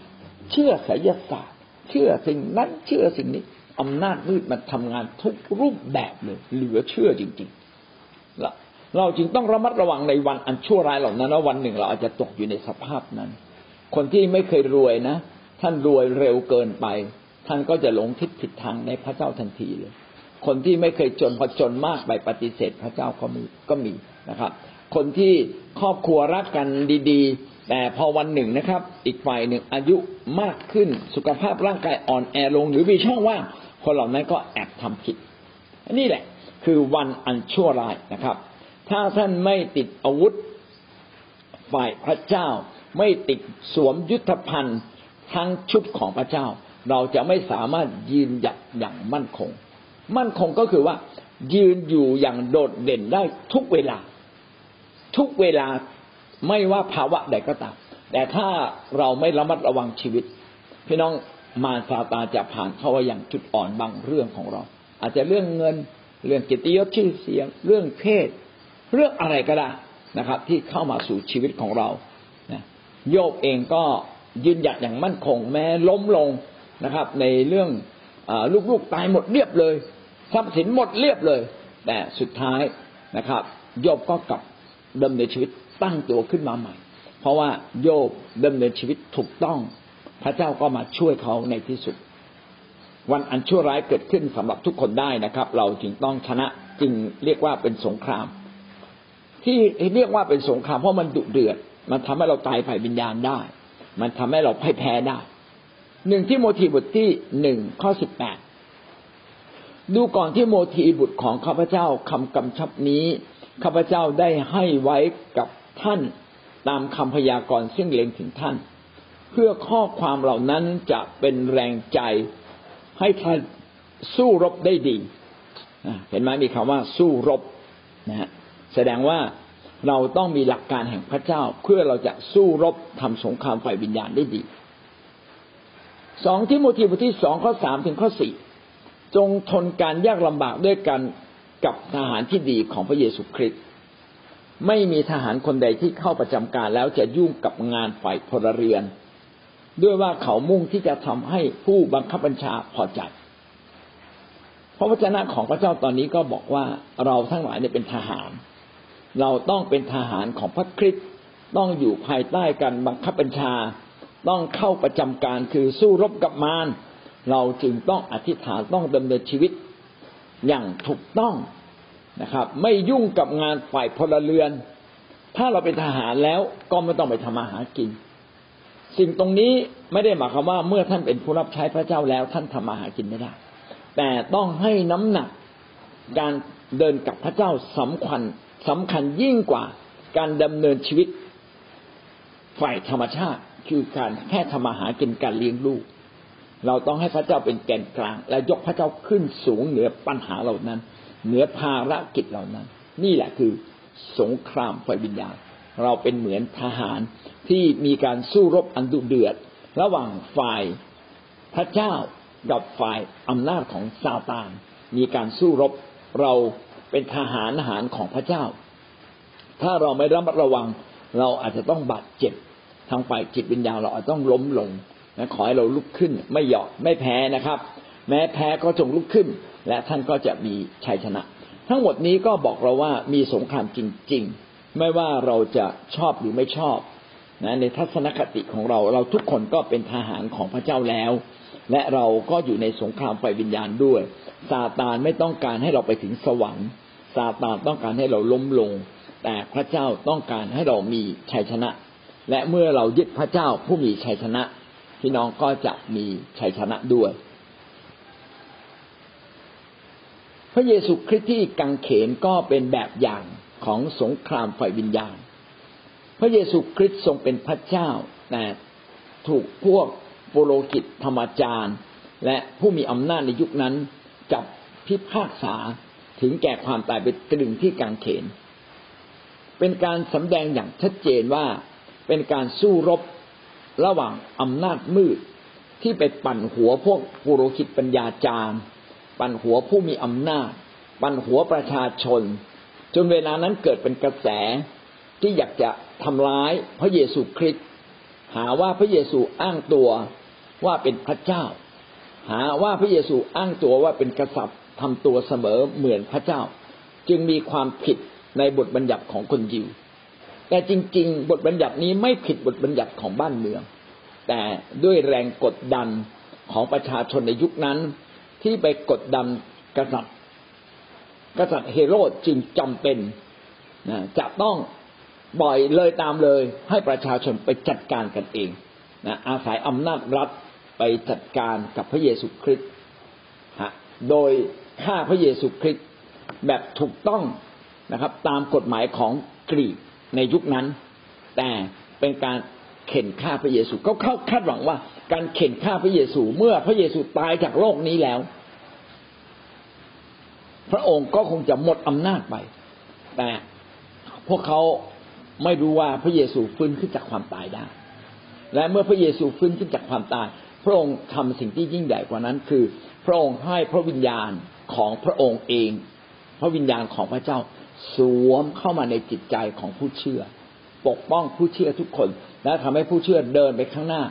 เชื่อไสยศาสตร์ เชื่อสิ่งนั้นเชื่อสิ่งนี้อำนาจมืดมันทำงานทุกรูปแบบเลย เหลือเชื่อจริงๆเราจึงต้องระมัดระวังในวันอันชั่วร้ายเหล่านั้นว่าวันหนึ่งเราอาจจะตกอยู่ในสภาพนั้น คนที่ไม่เคยรวยนะ ท่านรวยเร็วเกินไป ท่านก็จะหลงทิศผิดทางในพระเจ้าทันทีเลย คนที่ไม่เคยจนพอจนมากไปปฏิเสธพระเจ้าก็มีก็มีนะครับ คนที่ครอบครัวรักกันดี ๆ แต่พอวันหนึ่งนะครับ อีกฝ่ายหนึ่งอายุมากขึ้นสุขภาพร่างกายอ่อนแอลงหรือมีช่องว่างคนเหล่านั้นก็แอบทำผิดนี่แหละ คือวันอันชั่วร้ายนะครับ ถ้าท่านไม่ติดอาวุธฝ่ายพระเจ้า ไม่ติดสวมยุทธภัณฑ์ทั้งชุดของพระเจ้า เราจะไม่สามารถยืนหยัดอย่างมั่นคง มั่นคงก็คือว่า ยืนอยู่อย่างโดดเด่นได้ทุกเวลา ทุกเวลาไม่ว่าภาวะใดก็ตาม แต่ถ้าเราไม่ระมัดระวังชีวิต พี่น้องมารซาตาจะผ่านเข้ามาอย่างจุดอ่อนบางเรื่องของเรา อาจจะเรื่องเงินเรื่องกิตติยศชื่อเสียง เรื่องเพศ เรื่องอะไรก็ได้นะครับ ที่เข้ามาสู่ชีวิตของเราโยบเองก็ยืนหยัดอย่างมั่นคง แม้ล้มลง นะครับ ในเรื่องอลูกๆตายหมดเรียบเลย ทรัพย์สินหมดเรียบเลย แต่สุดท้ายนะครับโยบก็กลับดำเนินชีวิตตั้งตัวขึ้นมาใหม่ เพราะว่าโยบดำเนินชีวิตถูกต้อง พระเจ้าก็มาช่วยเขาในที่สุด วันอันชั่วร้ายเกิดขึ้นสำหรับทุกคนได้นะครับ เราจึงต้องชนะจึงเรียกว่าเป็นสงคราม ที่เรียกว่าเป็นสงครามเพราะมันดุเดือด มันทำให้เราตายฝ่ายวิญญาณได้ มันทำให้เราพ่ายแพ้ได้ หนึ่งที่โมทีบทที่หนึ่งข้อสิบแปดดูก่อนที่โมทีบุตรของข้าพเจ้าคำกำชับนี้ข้าพเจ้าได้ให้ไว้กับท่านตามคำพยากรณ์ซึ่งเล็งถึงท่าน เพื่อข้อความเหล่านั้นจะเป็นแรงใจให้ท่านสู้รบได้ดีเห็นไหมมีคำว่าสู้รบนะฮะแสดงว่าเราต้องมีหลักการแห่งพระเจ้าเพื่อเราจะสู้รบทำสงครามฝ่ายวิญญาณได้ดี สองที่โมทีบทที่สองข้อสามถึงข้อสี่จงทนการยากลำบากด้วยกันกับทหารที่ดีของพระเยซูคริสต์ไม่มีทหารคนใดที่เข้าประจำการแล้วจะยุ่งกับงานฝ่ายพลเรือน ด้วยว่าเขามุ่งที่จะทำให้ผู้บังคับบัญชาพอใจพระวจนะของพระเจ้าตอนนี้ก็บอกว่าเราทั้งหลายเนี่ยเป็นทหาร เราต้องเป็นทหารของพระคริสต์ต้องอยู่ภายใต้การบังคับบัญชา ต้องเข้าประจำการคือสู้รบกับมารเราจึงต้องอธิษฐานต้องดำเนินชีวิตอย่างถูกต้องนะครับ ไม่ยุ่งกับงานฝ่ายพลเรือน ถ้าเราเป็นทหารแล้วก็ไม่ต้องไปทำมาหากิน สิ่งตรงนี้ไม่ได้หมายความว่าเมื่อท่านเป็นผู้รับใช้พระเจ้าแล้วท่านทำมาหากินไม่ได้ แต่ต้องให้น้ำหนักการเดินกับพระเจ้าสำคัญสำคัญยิ่งกว่าการดำเนินชีวิตฝ่ายธรรมชาติ คือการแค่ทำมาหากินการเลี้ยงลูก เราต้องให้พระเจ้าเป็นแกนกลาง และยกพระเจ้าขึ้นสูงเหนือปัญหาเหล่านั้น เหนือภารกิจเหล่านั้น นี่แหละคือสงครามฝ่ายวิญญาณ เราเป็นเหมือนทหารที่มีการสู้รบอันดุเดือด ระหว่างฝ่ายพระเจ้ากับฝ่ายอำนาจของซาตาน มีการสู้รบเราเป็นทหารทหารของพระเจ้า ถ้าเราไม่ระมัดระวัง เราอาจจะต้องบาดเจ็บ ทางฝ่ายจิตวิญญาณเราอาจต้องล้มลงะขอให้เราลุกขึ้น ไม่หยอกไม่แพ้นะครับ แม้แพ้ก็จงลุกขึ้น และท่านก็จะมีชัยชนะ ทั้งหมดนี้ก็บอกเราว่ามีสงครามจริง ๆ ไม่ว่าเราจะชอบหรือไม่ชอบนะในทัศนคติของเราเราทุกคนก็เป็นทหารของพระเจ้าแล้ว และเราก็อยู่ในสงครามไฟวิญญาณด้วยซาตานไม่ต้องการให้เราไปถึงสวรรค์ซาตานต้องการให้เราล้มลง แต่พระเจ้าต้องการให้เรามีชัยชนะ และเมื่อเรายึดพระเจ้าผู้มีชัยชนะ พี่น้องก็จะมีชัยชนะด้วย พระเยซูคริสต์ที่กังเขนก็เป็นแบบอย่างของสงครามฝ่ายวิญญาณ พระเยซูคริสต์ทรงเป็นพระเจ้าแต่ถูกพวกโปโลกิตธรรมจารย์ และผู้มีอำนาจในยุคนั้นจับพิพากษาถึงแก่ความตายไปตรึงที่กังเขน เป็นการสำแดงอย่างชัดเจนว่า เป็นการสู้รบระหว่างอำนาจมืดที่ไปปั่นหัวพวกปุโรหิตปัญญาจารย์ ปั่นหัวผู้มีอำนาจ ปั่นหัวประชาชน จนเวลานั้นเกิดเป็นกระแสที่อยากจะทำร้ายพระเยซูคริสต์หาว่าพระเยซูอ้างตัวว่าเป็นพระเจ้า หาว่าพระเยซูอ้างตัวว่าเป็นกษัตริย์ทำตัวเสมอเหมือนพระเจ้า จึงมีความผิดในบทบัญญัติของคนยิว แต่จริง ๆ บทบัญญัตินี้ไม่ผิดบทบัญญัติของบ้านเมือง แต่ด้วยแรงกดดันของประชาชนในยุคนั้น ที่ไปกดดันกษัตริย์ กษัตริย์เฮโรดจึงจำเป็นนะจะต้องปล่อยเลยตามเลย ให้ประชาชนไปจัดการกันเองนะอาศัยอำนาจรัฐไปจัดการกับพระเยซูคริสต์โดยฆ่าพระเยซูคริสต์แบบถูกต้องนะครับ ตามกฎหมายของกรีก ในยุคนั้น แต่เป็นการเข็นฆ่าพระเยซูเขาเข้าคาดหวังว่า การเข็นฆ่าพระเยซูเมื่อพระเยซูตายจากโลกนี้แล้ว พระองค์ก็คงจะหมดอำนาจไป แต่พวกเขาไม่รู้ว่าพระเยซูฟื้นขึ้นจากความตายได้ และเมื่อพระเยซูฟื้นขึ้นจากความตาย พระองค์ทำสิ่งที่ยิ่งใหญ่กว่านั้น คือ พระองค์ให้พระวิญญาณของพระองค์เอง พระวิญญาณของพระเจ้า สวมเข้ามาในจิตใจของผู้เชื่อ ปกป้องผู้เชื่อทุกคน และทำให้ผู้เชื่อเดินไปข้างหน้า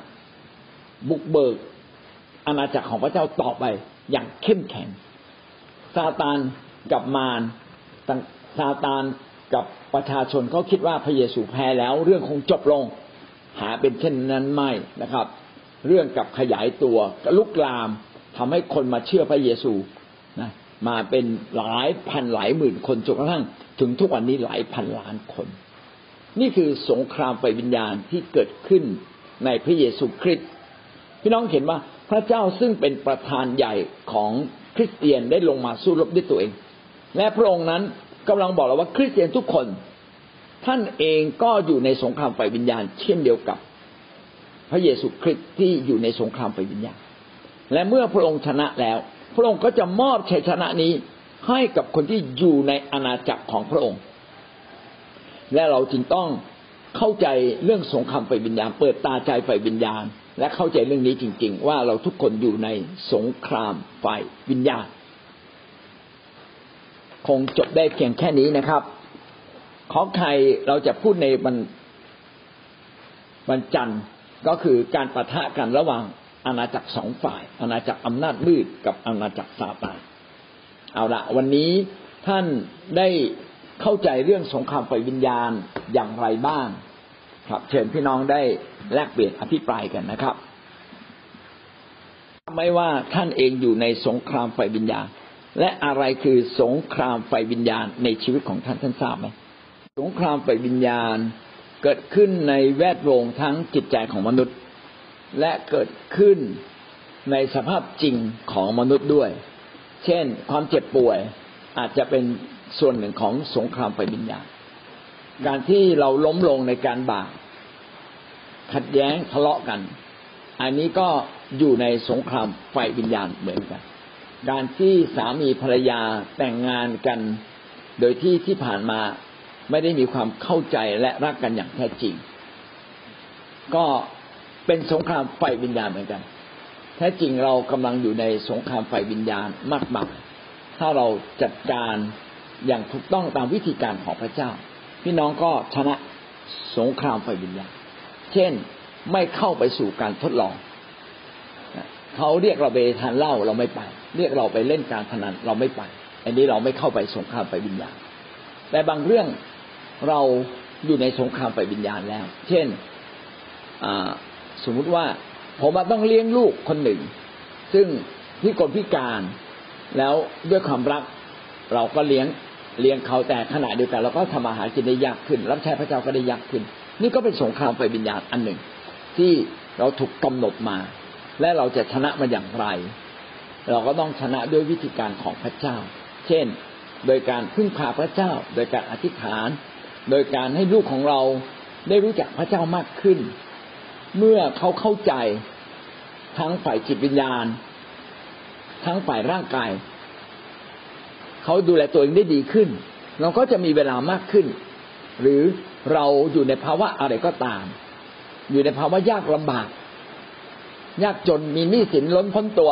บุกเบิกอาณาจักรของพระเจ้าต่อไปอย่างเข้มแข็งซาตานกับมารซาตานกับประชาชนเขาคิดว่าพระเยซูแพ้แล้วเรื่องคงจบลง หาเป็นเช่นนั้นไม่นะครับ เรื่องกับขยายตัวลุกลามทำให้คนมาเชื่อพระเยซูนะ มาเป็นหลายพันหลายหมื่นคนจนกระทั่งถึงทุกวันนี้หลายพันล้านคน นี่คือสงครามไฟวิญญาณที่เกิดขึ้นในพระเยซูคริสต์พี่น้องเห็นว่าพระเจ้าซึ่งเป็นประธานใหญ่ของคริสเตียนได้ลงมาสู้รบด้วยตัวเอง และพระองค์นั้นกำลังบอกเราว่าคริสเตียนทุกคน ท่านเองก็อยู่ในสงครามไฟวิญญาณ เช่นเดียวกับ พระเยซูคริสต์ที่อยู่ในสงครามไฟวิญญาณ และเมื่อพระองค์ชนะแล้ว พระองค์ก็จะมอบชัยชนะนี้ให้กับคนที่อยู่ในอาณาจักรของพระองค์ และเราจึงต้องเข้าใจเรื่องสงครามไฟวิญญาณ เปิดตาใจไฟวิญญาณ และเข้าใจเรื่องนี้จริง ๆ ว่าเราทุกคนอยู่ในสงครามไฟวิญญาณ คงจบได้เพียงแค่นี้นะครับ ของใครเราจะพูดในวันวันจันทร์ก็คือการประทะกันระหว่าง อาณาจักรสองฝ่าย อาณาจักรอำนาจมืดกับอาณาจักรซาตานเอาละวันนี้ท่านได้เข้าใจเรื่องสงครามไฟวิญญาณอย่างไรบ้าง ครับเชิญพี่น้องได้แลกเปลี่ยนอภิปรายกันนะครับ ไม่ว่าท่านเองอยู่ในสงครามไฟวิญญาณ และอะไรคือสงครามไฟวิญญาณในชีวิตของท่านท่านทราบไหมสงครามไฟวิญญาณเกิดขึ้นในแวดวงทั้งจิตใจของมนุษย์ และเกิดขึ้นในสภาพจริงของมนุษย์ด้วย เช่น ความเจ็บป่วยอาจจะเป็นส่วนหนึ่งของสงครามไฟวิญญาณ การที่เราล้มลงในการบาปขัดแย้งทะเลาะกัน อันนี้ก็อยู่ในสงครามไฟวิญญาณเหมือนกัน การที่สามีภรรยาแต่งงานกัน โดยที่ที่ผ่านมาไม่ได้มีความเข้าใจและรักกันอย่างแท้จริง ก็ เป็นสงครามไฟวิญญาณเหมือนกัน แท้จริงเรากำลังอยู่ในสงครามไฟวิญญาณมากมายถ้าเราจัดการอย่างถูกต้องตามวิธีการของพระเจ้า พี่น้องก็ชนะสงครามไฟวิญญาณ เช่นไม่เข้าไปสู่การทดลองเขาเรียกเราไปทานเหล้าเราไม่ไป เรียกเราไปเล่นการพนันเราไม่ไป อันนี้เราไม่เข้าไปสงครามไปวิญญาณ แต่บางเรื่องเราอยู่ในสงครามไปวิญญาณแล้ว เช่น สมมุติว่าผมมาต้องเลี้ยงลูกคนหนึ่ง ซึ่งพิกลพิการแล้วด้วยความรักเราก็เลี้ยงเลี้ยงเขาแต่ขณะเดียวกันเราก็ทำอาหารกินได้ยากขึ้น รับใช้พระเจ้าก็ได้ยากขึ้น นี่ก็เป็นสงครามไปวิญญาณอันหนึ่ง ที่เราถูกกำหนดมา และเราจะชนะมันอย่างไร เราก็ต้องชนะด้วยวิธีการของพระเจ้า เช่น โดยการพึ่งพาพระเจ้า โดยการอธิษฐาน โดยการให้ลูกของเราได้รู้จักพระเจ้ามากขึ้น เมื่อเขาเข้าใจทั้งฝ่ายจิตวิญญาณ ทั้งฝ่ายร่างกาย เขาดูแลตัวเองได้ดีขึ้น เราก็จะมีเวลามากขึ้น หรือเราอยู่ในภาวะอะไรก็ตาม อยู่ในภาวะยากลำบาก ยากจนมีหนี้สินล้นพ้นตัว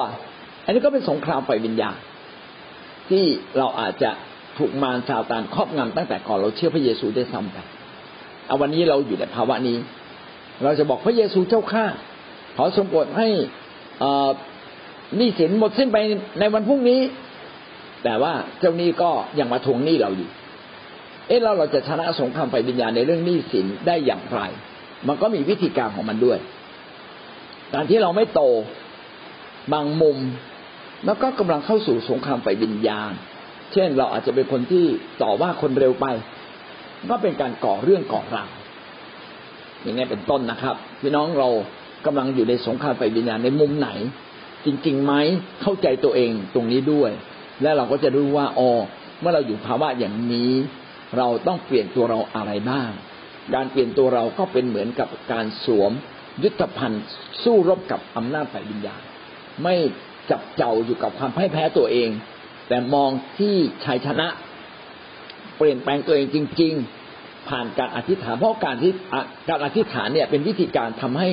อันนี้ก็เป็นสงครามไฟวิญญาณ ที่เราอาจจะถูกมารชาวตานครอบงำตั้งแต่ก่อนเราเชื่อพระเยซูได้ซ้ำไปเอาวันนี้เราอยู่ในภาวะนี้ เราจะบอกพระเยซูเจ้าข้าขอสมโปรดให้นี้สินหมดสิ้นไปในวันพรุ่งนี้ แต่ว่าเจ้านี้ก็ยังมาทวงหนี้เราอยู่ เอ๊ะเราเราจะชนะสงครามไฟวิญญาณในเรื่องหนี้สินได้อย่างไร มันก็มีวิธีการของมันด้วยการที่เราไม่โตบางมุม แล้วก็กำลังเข้าสู่สงครามไฟวิญญาณ เช่น เราอาจจะเป็นคนที่ต่อว่าคนเร็วไป ก็เป็นการก่อเรื่องก่อราว อย่างนี้เป็นต้นนะครับ พี่น้องเรากำลังอยู่ในสงครามไฟวิญญาณในมุมไหน จริงๆไหมเข้าใจตัวเองตรงนี้ด้วย และเราก็จะรู้ว่าอ๋อเมื่อเราอยู่ภาวะอย่างนี้ เราต้องเปลี่ยนตัวเราอะไรบ้าง การเปลี่ยนตัวเราก็เป็นเหมือนกับการสวมยุทธภัณฑ์สู้รบกับอำนาจฝ่ายวิญญาณไม่จับเจ้าอยู่กับความพ่ายแพ้ตัวเอง แต่มองที่ชัยชนะ เปลี่ยนแปลงตัวเองจริง ๆ ผ่านการอธิษฐานเพราะการที่การอธิษฐานเนี่ยเป็นวิธีการทำให้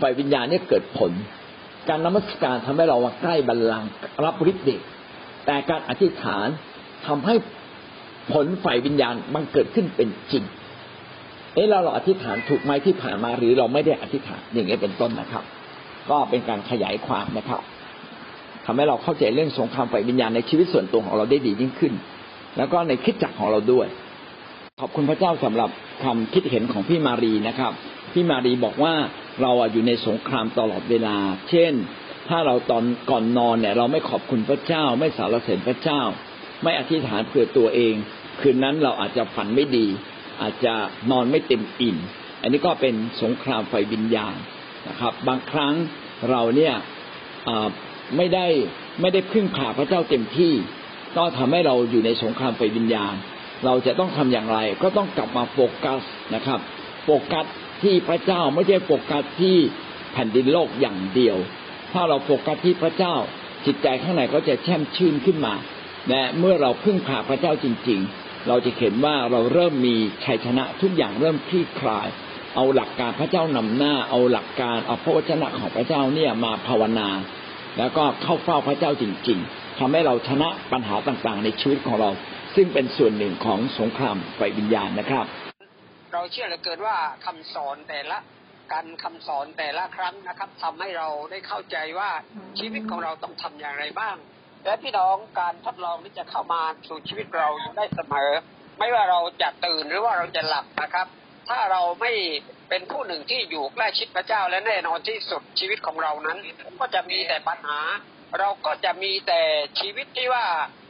ฝ่ายวิญญาณเนี่ยเกิดผล การนมัสการทำให้เราใกล้บัลลังก์รับฤทธิ์เดชแต่การอธิษฐานทำให้ผลฝ่ายวิญญาณมันเกิดขึ้นเป็นจริงเอ๊ะเราเราอธิษฐานถูกไหมที่ผ่านมาหรือเราไม่ได้อธิษฐานอย่างนี้เป็นต้นนะครับ ก็เป็นการขยายความนะครับทำให้เราเข้าใจเรื่องสงครามฝ่ายวิญญาณในชีวิตส่วนตัวของเราได้ดียิ่งขึ้น แล้วก็ในคิดจักของเราด้วย ขอบคุณพระเจ้าสำหรับคำคิดเห็นของพี่มารีนะครับ พี่มารีบอกว่าเราอยู่ในสงครามตลอดเวลา เช่น ถ้าเราตอนก่อนนอนเนี่ย เราไม่ขอบคุณพระเจ้า ไม่สารเสริญพระเจ้า ไม่อธิษฐานเผื่อตัวเอง คืนนั้นเราอาจจะฝันไม่ดี อาจจะนอนไม่เต็มอิ่มอันนี้ก็เป็นสงครามฝ่ายวิญญาณนะครับ บางครั้งเราเนี่ยไม่ได้ไม่ได้พึ่งพาพระเจ้าเต็มที่ ก็ทำให้เราอยู่ในสงครามฝ่ายวิญญาณ เราจะต้องทำอย่างไร ก็ต้องกลับมาโฟกัสนะครับ โฟกัสที่พระเจ้าไม่ใช่โฟกัสที่แผ่นดินโลกอย่างเดียว ถ้าเราโฟกัสที่พระเจ้าจิตใจข้างในก็จะแช่มชื่นขึ้นมา และเมื่อเราพึ่งพาพระเจ้าจริง ๆ เราจะเห็นว่าเราเริ่มมีชัยชนะทุกอย่างเริ่มคลี่คลาย เอาหลักการพระเจ้านำหน้า เอาหลักการเอาพระวจนะของพระเจ้าเนี่ยมาภาวนา แล้วก็เข้าเฝ้าพระเจ้าจริง ๆทำให้เราชนะปัญหาต่างๆ ในชีวิตของเรา ซึ่งเป็นส่วนหนึ่งของสงครามไฟวิญญาณนะครับ เราเชื่อเหลือเกินว่าคำสอนแต่ละการคำสอนแต่ละครั้งนะครับทำให้เราได้เข้าใจว่าชีวิตของเราต้องทำอย่างไรบ้าง และพี่น้องการทดลองที่จะเข้ามาสู่ชีวิตเราได้เสมอ ไม่ว่าเราจะตื่นหรือว่าเราจะหลับนะครับ ถ้าเราไม่เป็นผู้หนึ่งที่อยู่ใกล้ชิดพระเจ้าและแน่นอนที่สุดชีวิตของเรานั้น ก็จะมีแต่ปัญหา เราก็จะมีแต่ชีวิตที่ว่า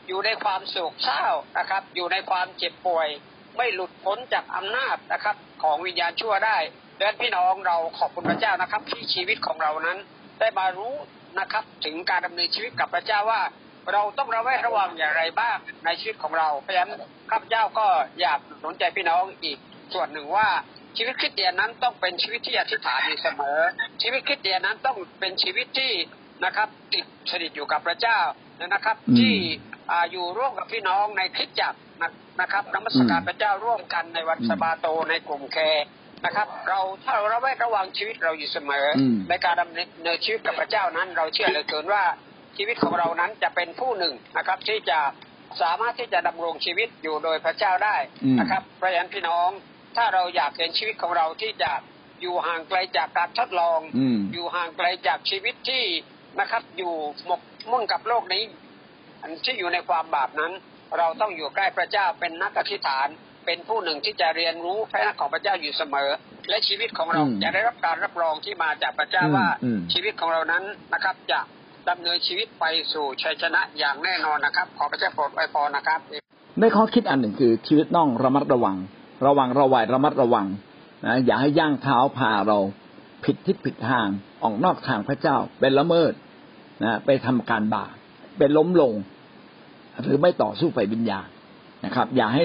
อยู่ในความโศกเศร้านะครับ อยู่ในความเจ็บป่วย ไม่หลุดพ้นจากอำนาจนะครับ ของวิญญาณชั่วได้ดังนั้นพี่น้องเราขอบคุณพระเจ้านะครับ ที่ชีวิตของเรานั้น ได้มารู้นะครับ ถึงการดำเนินชีวิตกับพระเจ้าว่า เราต้องระแวดระวังอย่างไรบ้างในชีวิตของเราเพราะฉะนั้นข้าพเจ้าก็อยากสนใจพี่น้องอีกส่วนหนึ่งว่าชีวิตคริสเตียนนั้นต้องเป็นชีวิตที่อธิษฐานอยู่เสมอ ชีวิตคริสเตียนนั้นต้องเป็นชีวิตที่นะครับ ติดสนิทอยู่กับพระเจ้า นะครับ ที่อยู่ร่วมกับพี่น้องในคริสตจักรนะครับนมัสการพระเจ้าร่วมกันในวันสบาโตในกลุ่มแคร์นะครับ เราถ้าเราระแวดระวังชีวิตเราอยู่เสมอ ในการดำเนินชีวิตกับพระเจ้านั้น เราเชื่อเหลือเกินว่าชีวิตของเรานั้นจะเป็นผู้หนึ่งนะครับ ที่จะสามารถที่จะดำรงชีวิตอยู่โดยพระเจ้าได้นะครับเพราะฉะนั้นพี่น้องถ้าเราอยากเห็นชีวิตของเราที่จะอยู่ห่างไกลจากการทดลอง อยู่ห่างไกลจากชีวิตที่ นะครับ อยู่หมกมุ่นกับโลกนี้อันที่อยู่ในความบาปนั้น เราต้องอยู่ใกล้พระเจ้าเป็นนักอธิษฐาน เป็นผู้หนึ่งที่จะเรียนรู้พระนักของพระเจ้าอยู่เสมอ และชีวิตของเราจะได้รับการรับรองที่มาจากพระเจ้าว่าชีวิตของเรานั้นนะครับจะดำเนินชีวิตไปสู่ชัยชนะอย่างแน่นอนนะครับ ขอพระเจ้าโปรดไว้พรนะครับได้ข้อคิดอันหนึ่งคือชีวิตต้องระมัดระวัง ระวังระวัยระมัดระวังนะอย่าให้ย่างเท้าพาเราผิดทิศผิดทางออกนอกทางพระเจ้าเป็นละเมิด นะไปทำการบาปเป็นล้มลง หรือไม่ต่อสู้ไปวิญญาณนะครับ อย่าให้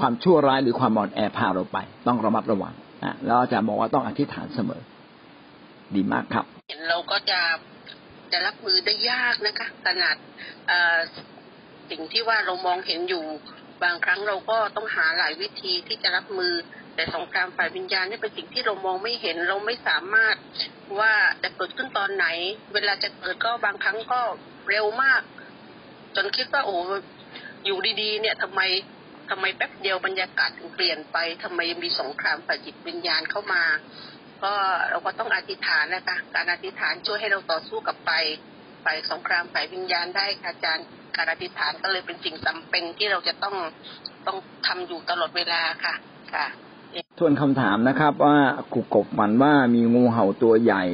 ความชั่วร้ายหรือความอ่อนแอพาเราไป ต้องระมัดระวังนะแล้วอาจารย์บอกว่าต้องอธิษฐานเสมอ ดีมากครับเราก็จะจะรับมือได้ยากนะคะ ขนาดสิ่งที่ว่าเรามองเห็นอยู่ บางครั้งเราก็ต้องหาหลายวิธีที่จะรับมือ แต่สงครามฝ่ายวิญญาณนี่เป็นสิ่งที่เรามองไม่เห็นเราไม่สามารถว่าจะเกิดขึ้นตอนไหน เวลาจะเกิดก็บางครั้งก็เร็วมาก จนคิดว่าโอ้อยู่ดีๆ เนี่ยทำไมทำไมแป๊บเดียวบรรยากาศถึงเปลี่ยนไปทำไมมีสงครามฝ่ายจิตวิญญาณเข้ามา ก็เราก็ต้องอธิษฐานนะคะการอธิษฐานช่วยให้เราต่อสู้กับไปไปสงครามฝ่ายวิญญาณได้ค่ะอาจารย์การอธิษฐานก็เลยเป็นสิ่งจาเป็นที่เราจะต้องต้องทำอยู่ตลอดเวลาค่ะ ค่ะ ส่วนคำถามนะครับ ว่ากุกบฝันว่ามีงูเห่าตัวใหญ่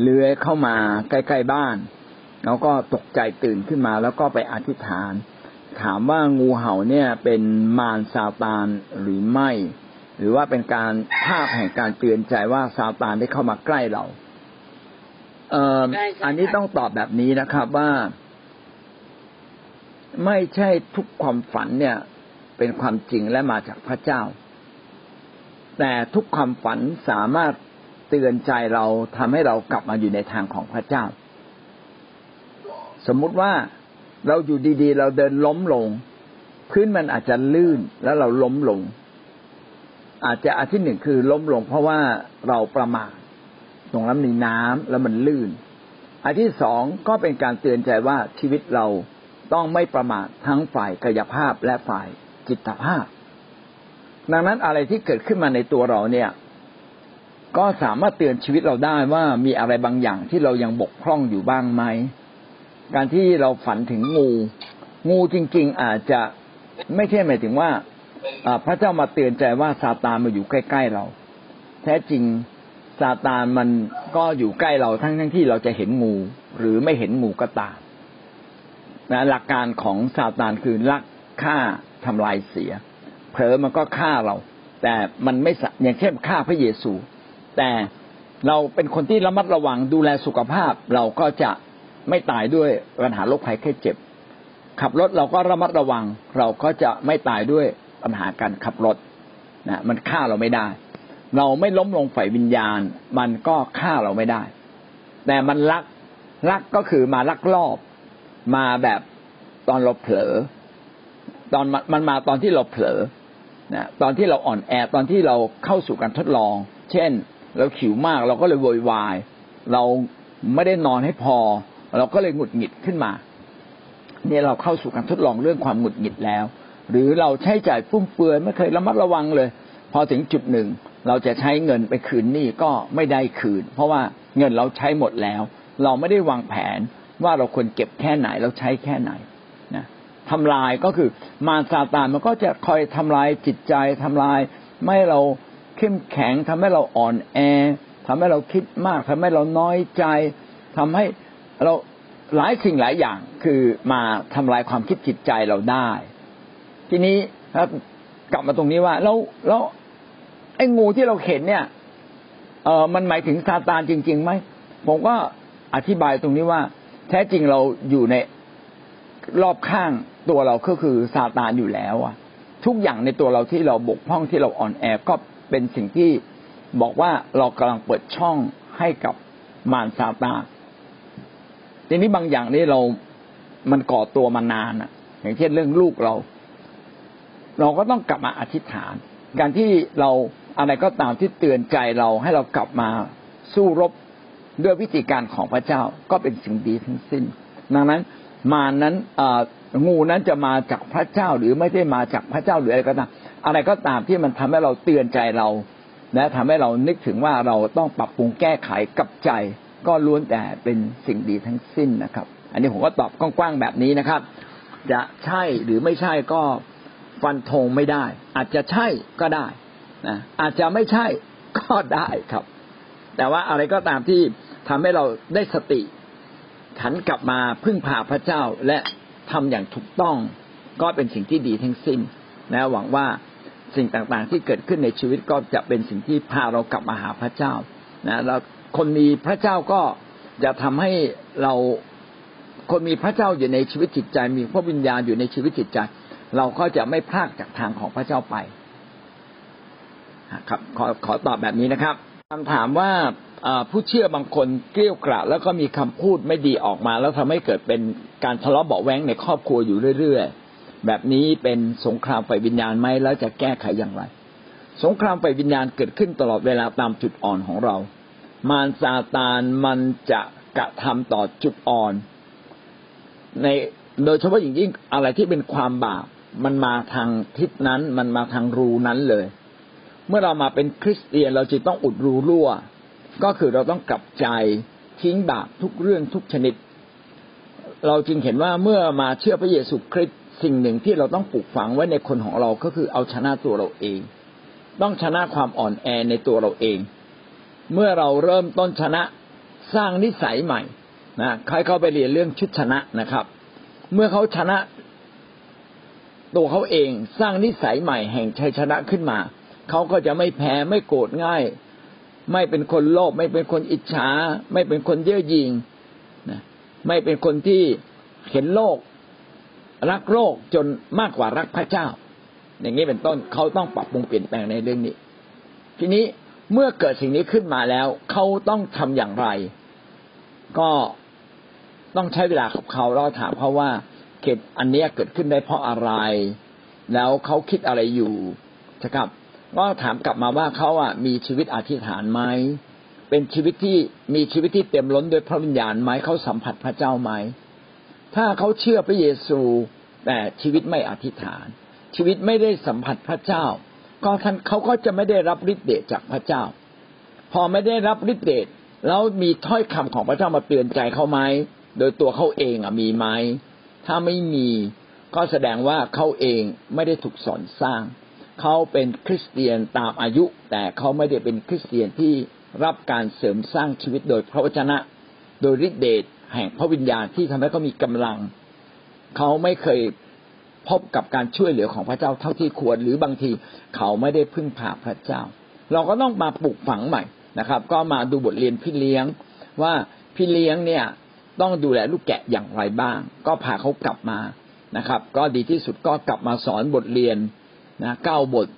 เลื้อยเข้ามาใกล้ ๆบ้าน แล้วก็ตกใจตื่นขึ้นมา แล้วก็ไปอธิษฐาน ถามว่างูเห่าเนี่ยเป็นมารซาตานหรือไม่ หรือว่าเป็นการภาพแห่งการเตือนใจว่าซาตานได้เข้ามาใกล้เราเอ่ออันนี้ต้องตอบแบบนี้นะครับว่า ไม่ใช่ทุกความฝันเนี่ย เป็นความจริงและมาจากพระเจ้า แต่ทุกความฝันสามารถเตือนใจเราทำให้เรากลับมาอยู่ในทางของพระเจ้า สมมุติว่าเราอยู่ดีๆ เราเดินล้มลง พื้นมันอาจจะลื่นแล้วเราล้มลง อาจจะอันที่หนึ่งคือล้มลง เพราะว่าเราประมาทตรงนั้นมีน้ำแล้วมันลื่น อันที่สองก็เป็นการเตือนใจว่าชีวิตเราต้องไม่ประมาททั้งฝ่ายกายภาพและฝ่ายจิตภาพ ดังนั้นอะไรที่เกิดขึ้นมาในตัวเราเนี่ย ก็สามารถเตือนชีวิตเราได้ว่ามีอะไรบางอย่างที่เรายังบกพร่องอยู่บ้างไหม การที่เราฝันถึงงู งูจริง ๆ อาจจะไม่ใช่หมายถึงว่าพระเจ้ามาเตือนใจว่าซาตานมาอยู่ใกล้ ๆเรา แท้จริงซาตานมันก็อยู่ใกล้เราทั้งทั้งที่เราจะเห็นงู หรือไม่เห็นงูก็ตามนะหลักการของซาตานคือลักฆ่าทำลายเสีย เผลอมันก็ฆ่าเรา แต่มันไม่อย่างเช่นฆ่าพระเยซู แต่เราเป็นคนที่ระมัดระวังดูแลสุขภาพ เราก็จะไม่ตายด้วยปัญหาโรคภัยแค่เจ็บ ขับรถเราก็ระมัดระวัง เราก็จะไม่ตายด้วยปัญหาการขับรถนะมันฆ่าเราไม่ได้ เราไม่ล้มลงฝ่ายวิญญาณ มันก็ฆ่าเราไม่ได้ แต่มันลักลักก็คือมาลักลอบ มาแบบตอนเราเผลอ ตอนมันมาตอนที่เราเผลอ นะตอนที่เราอ่อนแอตอนที่เราเข้าสู่การทดลอง เช่น เราขิวมากเราก็เลยโวยวาย เราไม่ได้นอนให้พอ เราก็เลยหงุดหงิดขึ้นมา เนี่ยเราเข้าสู่การทดลองเรื่องความหงุดหงิดแล้ว หรือเราใช้จ่ายฟุ่มเฟือยไม่เคยระมัดระวังเลย พอถึงจุดหนึ่ง เราจะใช้เงินไปคืนหนี้ก็ไม่ได้คืน เพราะว่าเงินเราใช้หมดแล้ว เราไม่ได้วางแผนว่าเราควรเก็บแค่ไหนเราใช้แค่ไหน ทำลายก็คือมารซาตานมันก็จะคอยทำลายจิตใจทำลาย ไม่เราเข้มแข็งทำให้เราอ่อนแอทำให้เราคิดมากทำให้เราน้อยใจทำให้เราหลายสิ่งหลายอย่างคือมาทำลายความคิดจิตใจเราได้ ทีนี้ครับกลับมาตรงนี้ว่าแล้วแล้วไอ้งูที่เราเห็นเนี่ยเออมันหมายถึงซาตานจริงๆไหมผมก็อธิบายตรงนี้ว่า แท้จริงเราอยู่ใน รอบข้างตัวเราก็คือซาตานอยู่แล้วอะทุกอย่างในตัวเราที่เราบกพร่องที่เราอ่อนแอก็เป็นสิ่งที่บอกว่าเรากำลังเปิดช่องให้กับมารซาตานทีนี้บางอย่างนี่เรา มันก่อตัวมานานอะอย่างเช่นเรื่องลูกเรา เราก็ต้องกลับมาอธิษฐาน การที่เราอะไรก็ตามที่เตือนใจเราให้เรากลับมาสู้รบด้วยวิธีการของพระเจ้าก็เป็นสิ่งดีทั้งสิ้น ดังนั้น มานั้นงูนั้นจะมาจากพระเจ้าหรือไม่ได้มาจากพระเจ้าหรืออะไรก็ตามอะไรก็ตามที่มันทำให้เราเตือนใจเราและทำให้เรานึกถึงว่าเราต้องปรับปรุงแก้ไขกับใจ ก็ล้วนแต่เป็นสิ่งดีทั้งสิ้นนะครับ อันนี้ผมก็ตอบกว้างๆแบบนี้นะครับ จะใช่หรือไม่ใช่ก็ฟันธงไม่ได้ อาจจะใช่ก็ได้นะอาจจะไม่ใช่ก็ได้ครับ แต่ว่าอะไรก็ตามที่ทำให้เราได้สติ หันกลับมาพึ่งพาพระเจ้าและทำอย่างถูกต้องก็เป็นสิ่งที่ดีทั้งสิ้นนะหวังว่าสิ่งต่างๆ ที่เกิดขึ้นในชีวิตก็จะเป็นสิ่งที่พาเรากลับมาหาพระเจ้านะแล้วคนมีพระเจ้าก็จะทำให้เราคนมีพระเจ้าอยู่ในชีวิตจิตใจ มีพระวิญญาณอยู่ในชีวิตจิตใจ เราก็จะไม่พลากจากทางของพระเจ้าไปครับขอขอตอบแบบนี้นะครับ คำถามว่าผู้เชื่อบางคนเกลี้ยกล่อแล้วก็มีคำพูดไม่ดีออกมา แล้วทำให้เกิดเป็นการทะเลาะเบาแว้งในครอบครัวอยู่เรื่อยๆ แบบนี้เป็นสงครามไฟวิญญาณไหมแล้วจะแก้ไขอย่างไร สงครามไฟวิญญาณเกิดขึ้นตลอดเวลาตามจุดอ่อนของเรา มารซาตานมันจะกระทำต่อจุดอ่อน ในโดยเฉพาะอย่างยิ่งอะไรที่เป็นความบาปมันมาทางทิศนั้น มันมาทางรูนั้นเลย เมื่อเรามาเป็นคริสเตียนเราจะต้องอุดรูรั่ว ก็คือเราต้องกลับใจทิ้งบาปทุกเรื่องทุกชนิด เราจึงเห็นว่าเมื่อมาเชื่อพระเยซูคริสต์สิ่งหนึ่งที่เราต้องปลูกฝังไว้ในคนของเราก็คือเอาชนะตัวเราเอง ต้องชนะความอ่อนแอในตัวเราเอง เมื่อเราเริ่มต้นชนะสร้างนิสัยใหม่นะใครเข้าไปเรียนเรื่องชุดชนะนะครับ เมื่อเขาชนะตัวเขาเองสร้างนิสัยใหม่แห่งชัยชนะขึ้นมา เขาก็จะไม่แพ้ไม่โกรธง่าย ไม่เป็นคนโลภไม่เป็นคนอิจฉา ไม่เป็นคนเย่อหยิ่งนะไม่เป็นคนที่เห็นโลก รักโลกจนมากกว่ารักพระเจ้า อย่างนี้เป็นต้นเขาต้องปรับปรุงเปลี่ยนแปลงในเรื่องนี้ ทีนี้เมื่อเกิดสิ่งนี้ขึ้นมาแล้วเขาต้องทำอย่างไร ก็ต้องใช้เวลากับเขาเราถามเขาว่าเกิดอันนี้เกิดขึ้นได้เพราะอะไร แล้วเขาคิดอะไรอยู่นะครับ ก็ถามกลับมาว่าเขาอะมีชีวิตอธิษฐานไหมเป็นชีวิตที่มีชีวิตที่เต็มล้นด้วยพระวิญญาณไหมเขาสัมผัสพระเจ้าไหมถ้าเขาเชื่อพระเยซูแต่ชีวิตไม่อธิษฐาน ชีวิตไม่ได้สัมผัสพระเจ้า ก็ท่านเขาก็จะไม่ได้รับฤทธิ์เดชจากพระเจ้า พอไม่ได้รับฤทธิ์เดชแล้วมีถ้อยคำของพระเจ้ามาเตือนใจเขาไหมโดยตัวเขาเองอะมีไหมถ้าไม่มีก็แสดงว่าเขาเองไม่ได้ถูกสอนสร้าง เขาเป็นคริสเตียนตามอายุ แต่เขาไม่ได้เป็นคริสเตียนที่รับการเสริมสร้างชีวิตโดยพระวจนะ โดยฤทธิเดชแห่งพระวิญญาณที่ทำให้เขามีกำลัง เขาไม่เคยพบกับการช่วยเหลือของพระเจ้าเท่าที่ควร หรือบางทีเขาไม่ได้พึ่งพาพระเจ้า เราก็ต้องมาปลูกฝังใหม่นะครับ ก็มาดูบทเรียนพี่เลี้ยงว่าพี่เลี้ยงเนี่ยต้องดูแลลูกแกะอย่างไรบ้าง ก็พาเขากลับมานะครับ ก็ดีที่สุดก็กลับมาสอนบทเรียน นะเก้าบท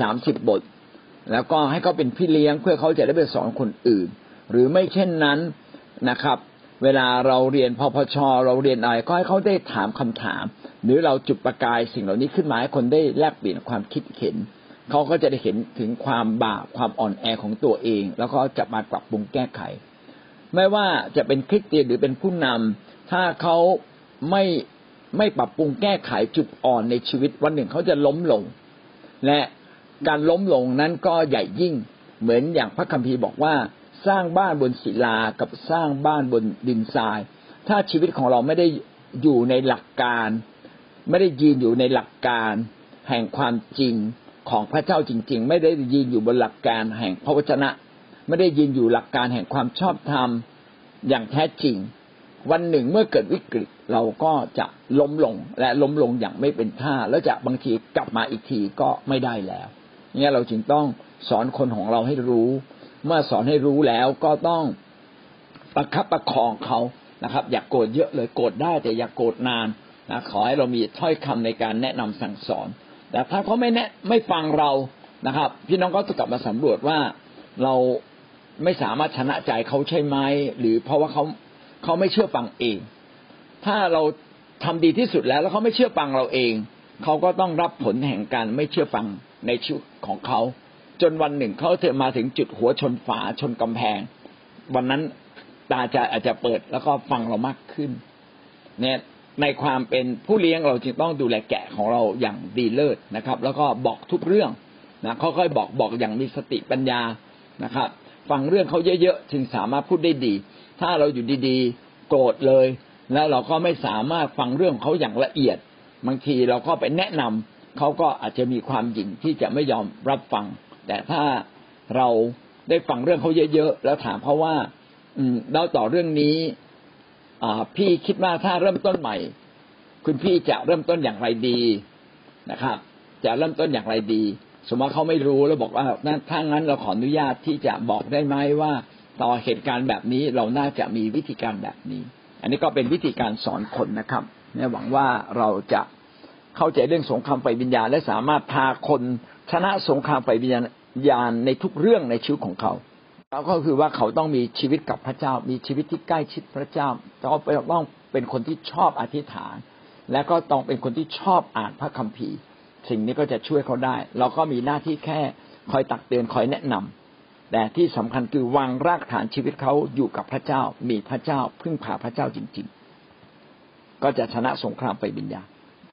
สามสิบบท แล้วก็ให้เขาเป็นพี่เลี้ยงเพื่อเขาจะได้ไปสอนคนอื่น หรือไม่เช่นนั้นนะครับ เวลาเราเรียนพพชเราเรียนอะไรก็ให้เขาได้ถามคำถาม หรือเราจุดประกายสิ่งเหล่านี้ขึ้นมาให้คนได้แลกเปลี่ยนความคิดเห็นเขาก็จะได้เห็นถึงความบาปความอ่อนแอของตัวเอง แล้วก็จะมาปรับปรุงแก้ไข ไม่ว่าจะเป็นคริสเตียนหรือเป็นผู้นำถ้าเขาไม่ไม่ปรับปรุงแก้ไขจุดอ่อนในชีวิตวันหนึ่งเขาจะล้มลง และการล้มลงนั้นก็ใหญ่ยิ่งเหมือนอย่างพระคัมภีร์บอกว่าสร้างบ้านบนศิลากับสร้างบ้านบนดินทราย ถ้าชีวิตของเราไม่ได้อยู่ในหลักการ ไม่ได้ยืนอยู่ในหลักการ แห่งความจริงของพระเจ้าจริง ๆ ไม่ได้ยืนอยู่บนหลักการแห่งพระวจนะ ไม่ได้ยืนอยู่หลักการแห่งความชอบธรรมอย่างแท้จริง วันหนึ่งเมื่อเกิดวิกฤตเราก็จะล้มลงและล้มลงอย่างไม่เป็นท่า แล้วจะบางทีกลับมาอีกทีก็ไม่ได้แล้วเนี่ยเราจึงต้องสอนคนของเราให้รู้ เมื่อสอนให้รู้แล้วก็ต้องประคับประคองเขานะครับ อย่ากโกรธเยอะเลยโกรธได้ แต่อย่ากโกรธนานนะขอให้เรามีถ้อยคำในการแนะนำสั่งสอน แต่ถ้าเขาไม่แนะไม่ฟังเรานะครับ พี่น้องก็ต้องกลับมาสำรวจว่าเราไม่สามารถชนะใจเขาใช่ไหมหรือเพราะว่าเขา เขาไม่เชื่อฟังเอง ถ้าเราทำดีที่สุดแล้ว แล้วเขาไม่เชื่อฟังเราเอง เขาก็ต้องรับผลแห่งการไม่เชื่อฟังในชีวิตของเขา จนวันหนึ่งเขาเถอมาถึงจุดหัวชนฝาชนกำแพง วันนั้นตาจะอาจจะเปิดแล้วก็ฟังเรามากขึ้น เนี่ยในความเป็นผู้เลี้ยงเราจึงต้องดูแลแกะของเราอย่างดีเลิศนะครับ แล้วก็บอกทุกเรื่องนะค่อยๆบอกบอกอย่างมีสติปัญญานะครับ ฟังเรื่องเขาเยอะๆจึงสามารถพูดได้ดี ถ้าเราอยู่ดีๆ โกรธเลย แล้วเราก็ไม่สามารถฟังเรื่องเขาอย่างละเอียด บางทีเราก็ไปแนะนำเขาก็อาจจะมีความหยิ่งที่จะไม่ยอมรับฟัง แต่ถ้าเราได้ฟังเรื่องเขาเยอะๆแล้วถามเขาว่า อืมเราต่อเรื่องนี้อ่าพี่คิดว่าถ้าเริ่มต้นใหม่ คุณพี่จะเริ่มต้นอย่างไรดีนะครับ จะเริ่มต้นอย่างไรดี สมมติเขาไม่รู้แล้วบอกว่าถ้างั้นเราขออนุญาตที่จะบอกได้ไหมว่า ต่อเหตุการณ์แบบนี้เราน่าจะมีวิธีการแบบนี้ อันนี้ก็เป็นวิธีการสอนคนนะครับเนี่ยหวังว่าเราจะเข้าใจเรื่องสงครามไฟวิญญาณ และสามารถพาคนชนะสงครามไฟวิญญาณในทุกเรื่องในชีวิตของเขาแล้วก็คือว่าเขาต้องมีชีวิตกับพระเจ้า มีชีวิตที่ใกล้ชิดพระเจ้าต้องต้องเป็นคนที่ชอบอธิษฐาน และก็ต้องเป็นคนที่ชอบอ่านพระคัมภีร์ สิ่งนี้ก็จะช่วยเขาได้ เราก็มีหน้าที่แค่คอยตักเตือนคอยแนะนำ แต่ที่สำคัญคือวางรากฐานชีวิตเขาอยู่กับพระเจ้า มีพระเจ้าพึ่งพาพระเจ้าจริง ๆ ก็จะชนะสงครามไปบิญญา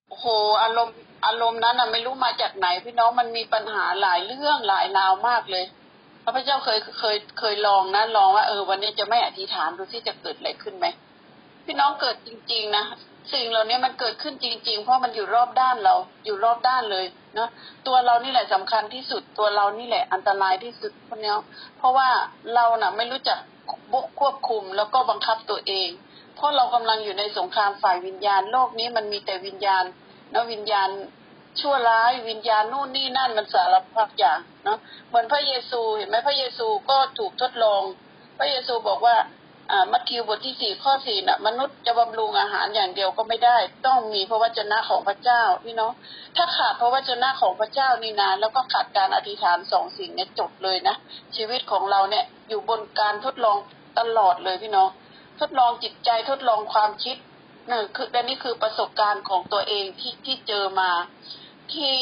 โอ้โหอารมณ์อารมณ์นั้นอะไม่รู้มาจากไหน พี่น้องมันมีปัญหาหลายเรื่องหลายราวมากเลยพระพเจ้าเคยเคยเคยลองนะลองว่าเออวันนี้จะไม่อธิษฐานดูที่จะเกิดอะไรขึ้นไหมพี่น้องเกิดจริง ๆ นะ สิ่งเหล่านี้มันเกิดขึ้นจริง ๆ เพราะมันอยู่รอบด้านเรา อยู่รอบด้านเลยเนาะตัวเรานี่แหละสำคัญที่สุด ตัวเรานี่แหละอันตรายที่สุดคนนี้เพราะว่าเราน่ะไม่รู้จักควบคุมแล้วก็บังคับตัวเอง เพราะเรากำลังอยู่ในสงครามฝ่ายวิญญาณ โลกนี้มันมีแต่วิญญาณนะวิญญาณชั่วร้ายวิญญาณนู่นนี่นั่นมันสารพัดอย่างเนาะเหมือนพระเยซูเห็นไหมพระเยซูก็ถูกทดลอง พระเยซูบอกว่า มัทธิวบทที่สี่ข้อสี่น่ะ มนุษย์จะบำรุงอาหารอย่างเดียวก็ไม่ได้ ต้องมีพระวจนะของพระเจ้าพี่น้องถ้าขาดพระวจนะของพระเจ้านี่นะแล้วก็ขาดการอธิษฐานสองสิ่งเนี่ยจบเลยนะชีวิตของเราเนี่ยอยู่บนการทดลองตลอดเลยพี่น้องทดลองจิตใจทดลองความคิดนี่คือและนี่คือประสบการณ์ของตัวเองที่ที่เจอมาที่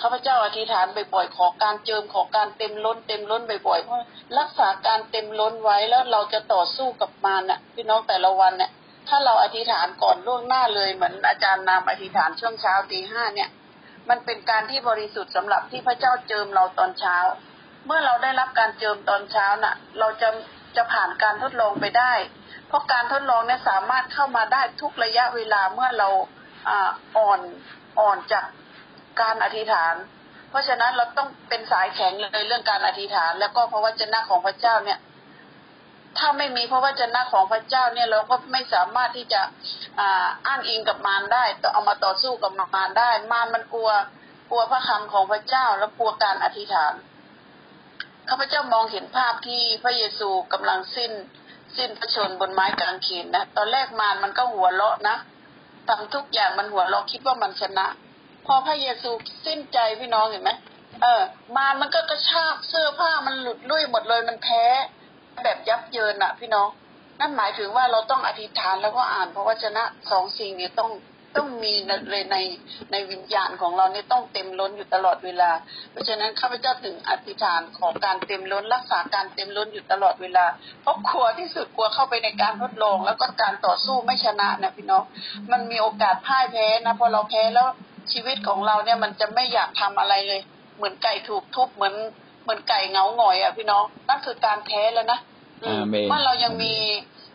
ข้าพเจ้าอธิษฐานบ่อยๆ ขอการเจิมขอการเต็มล้นเต็มล้นบ่อยๆ เพราะรักษาการเต็มล้นไว้แล้วเราจะต่อสู้กับมันน่ะพี่น้องแต่ละวันเนี่ยถ้าเราอธิษฐานก่อนล่วงหน้าเลยเหมือนอาจารย์นามอธิษฐานช่วงเช้าตีห้าเนี่ย มันเป็นการที่บริสุทธิ์สำหรับที่พระเจ้าเจิมเราตอนเช้า เมื่อเราได้รับการเจิมตอนเช้าน่ะ เราจะจะผ่านการทดลองไปได้ เพราะการทดลองเนี่ยสามารถเข้ามาได้ทุกระยะเวลาเมื่อเราอ่าอ่อนอ่อนจาก การอธิษฐาน เพราะฉะนั้นเราต้องเป็นสายแข็งเลยเรื่องการอธิษฐาน แล้วก็พระวจนะของพระเจ้าเนี่ย ถ้าไม่มีพระวจนะของพระเจ้าเนี่ยเราก็ไม่สามารถที่จะอ่าอ้างอิงกับมารได้ต้องเอามาต่อสู้กับมารได้ มารมันกลัวกลัวพระคำของพระเจ้าแล้วกลัวการอธิษฐานข้าพเจ้ามองเห็นภาพที่พระเยซูกำลังสิ้น สิ้นพระชนบนไม้กางเขนนะ ตอนแรกมารมันก็หัวเราะนะทำทุกอย่างมันหัวเราะคิดว่ามันชนะ อพระเยซูสิ้นใจพี่น้องเห็นไหมเออ มารมันก็กระชากเสื้อผ้ามันหลุดลุ่ยหมดเลยมันแพ้แบบยับเยินอะพี่น้อง นั่นหมายถึงว่าเราต้องอธิษฐานแล้วก็อ่านพระวจนะสองสิ่งนี้ต้องต้องมีเลยในในวิญญาณของเราเนี่ยต้องเต็มล้นอยู่ตลอดเวลา เพราะฉะนั้นข้าพเจ้าถึงอธิษฐานของการเต็มล้นรักษาการเต็มล้นอยู่ตลอดเวลา เพราะกลัวที่สุดกลัวเข้าไปในการทดลอง แล้วก็การต่อสู้ไม่ชนะนะพี่น้องมันมีโอกาสพ่ายแพ้นะพอเราแพ้แล้ว ชีวิตของเราเนี่ยมันจะไม่อยากทำอะไรเลย เหมือนไก่ถูกทุบเหมือนเหมือนไก่เหงาหงอยอะพี่น้องนั่นคือการแพ้แล้วนะอืมอาเมนเมื่อเรายังมี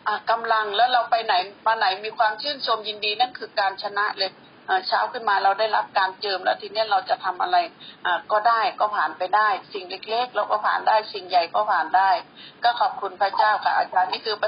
อะกำลังแล้วเราไปไหนมาไหนมีความชื่นชมยินดีนั่นคือการชนะเลยอะเช้าขึ้นมาเราได้รับการเจิมแล้วทีเนี้ยเราจะทำอะไรอะก็ได้ก็ผ่านไปได้ สิ่งเล็กๆ เราก็ผ่านได้สิ่งใหญ่ก็ผ่านได้ ก็ขอบคุณพระเจ้าค่ะอาจารย์นี่คือประ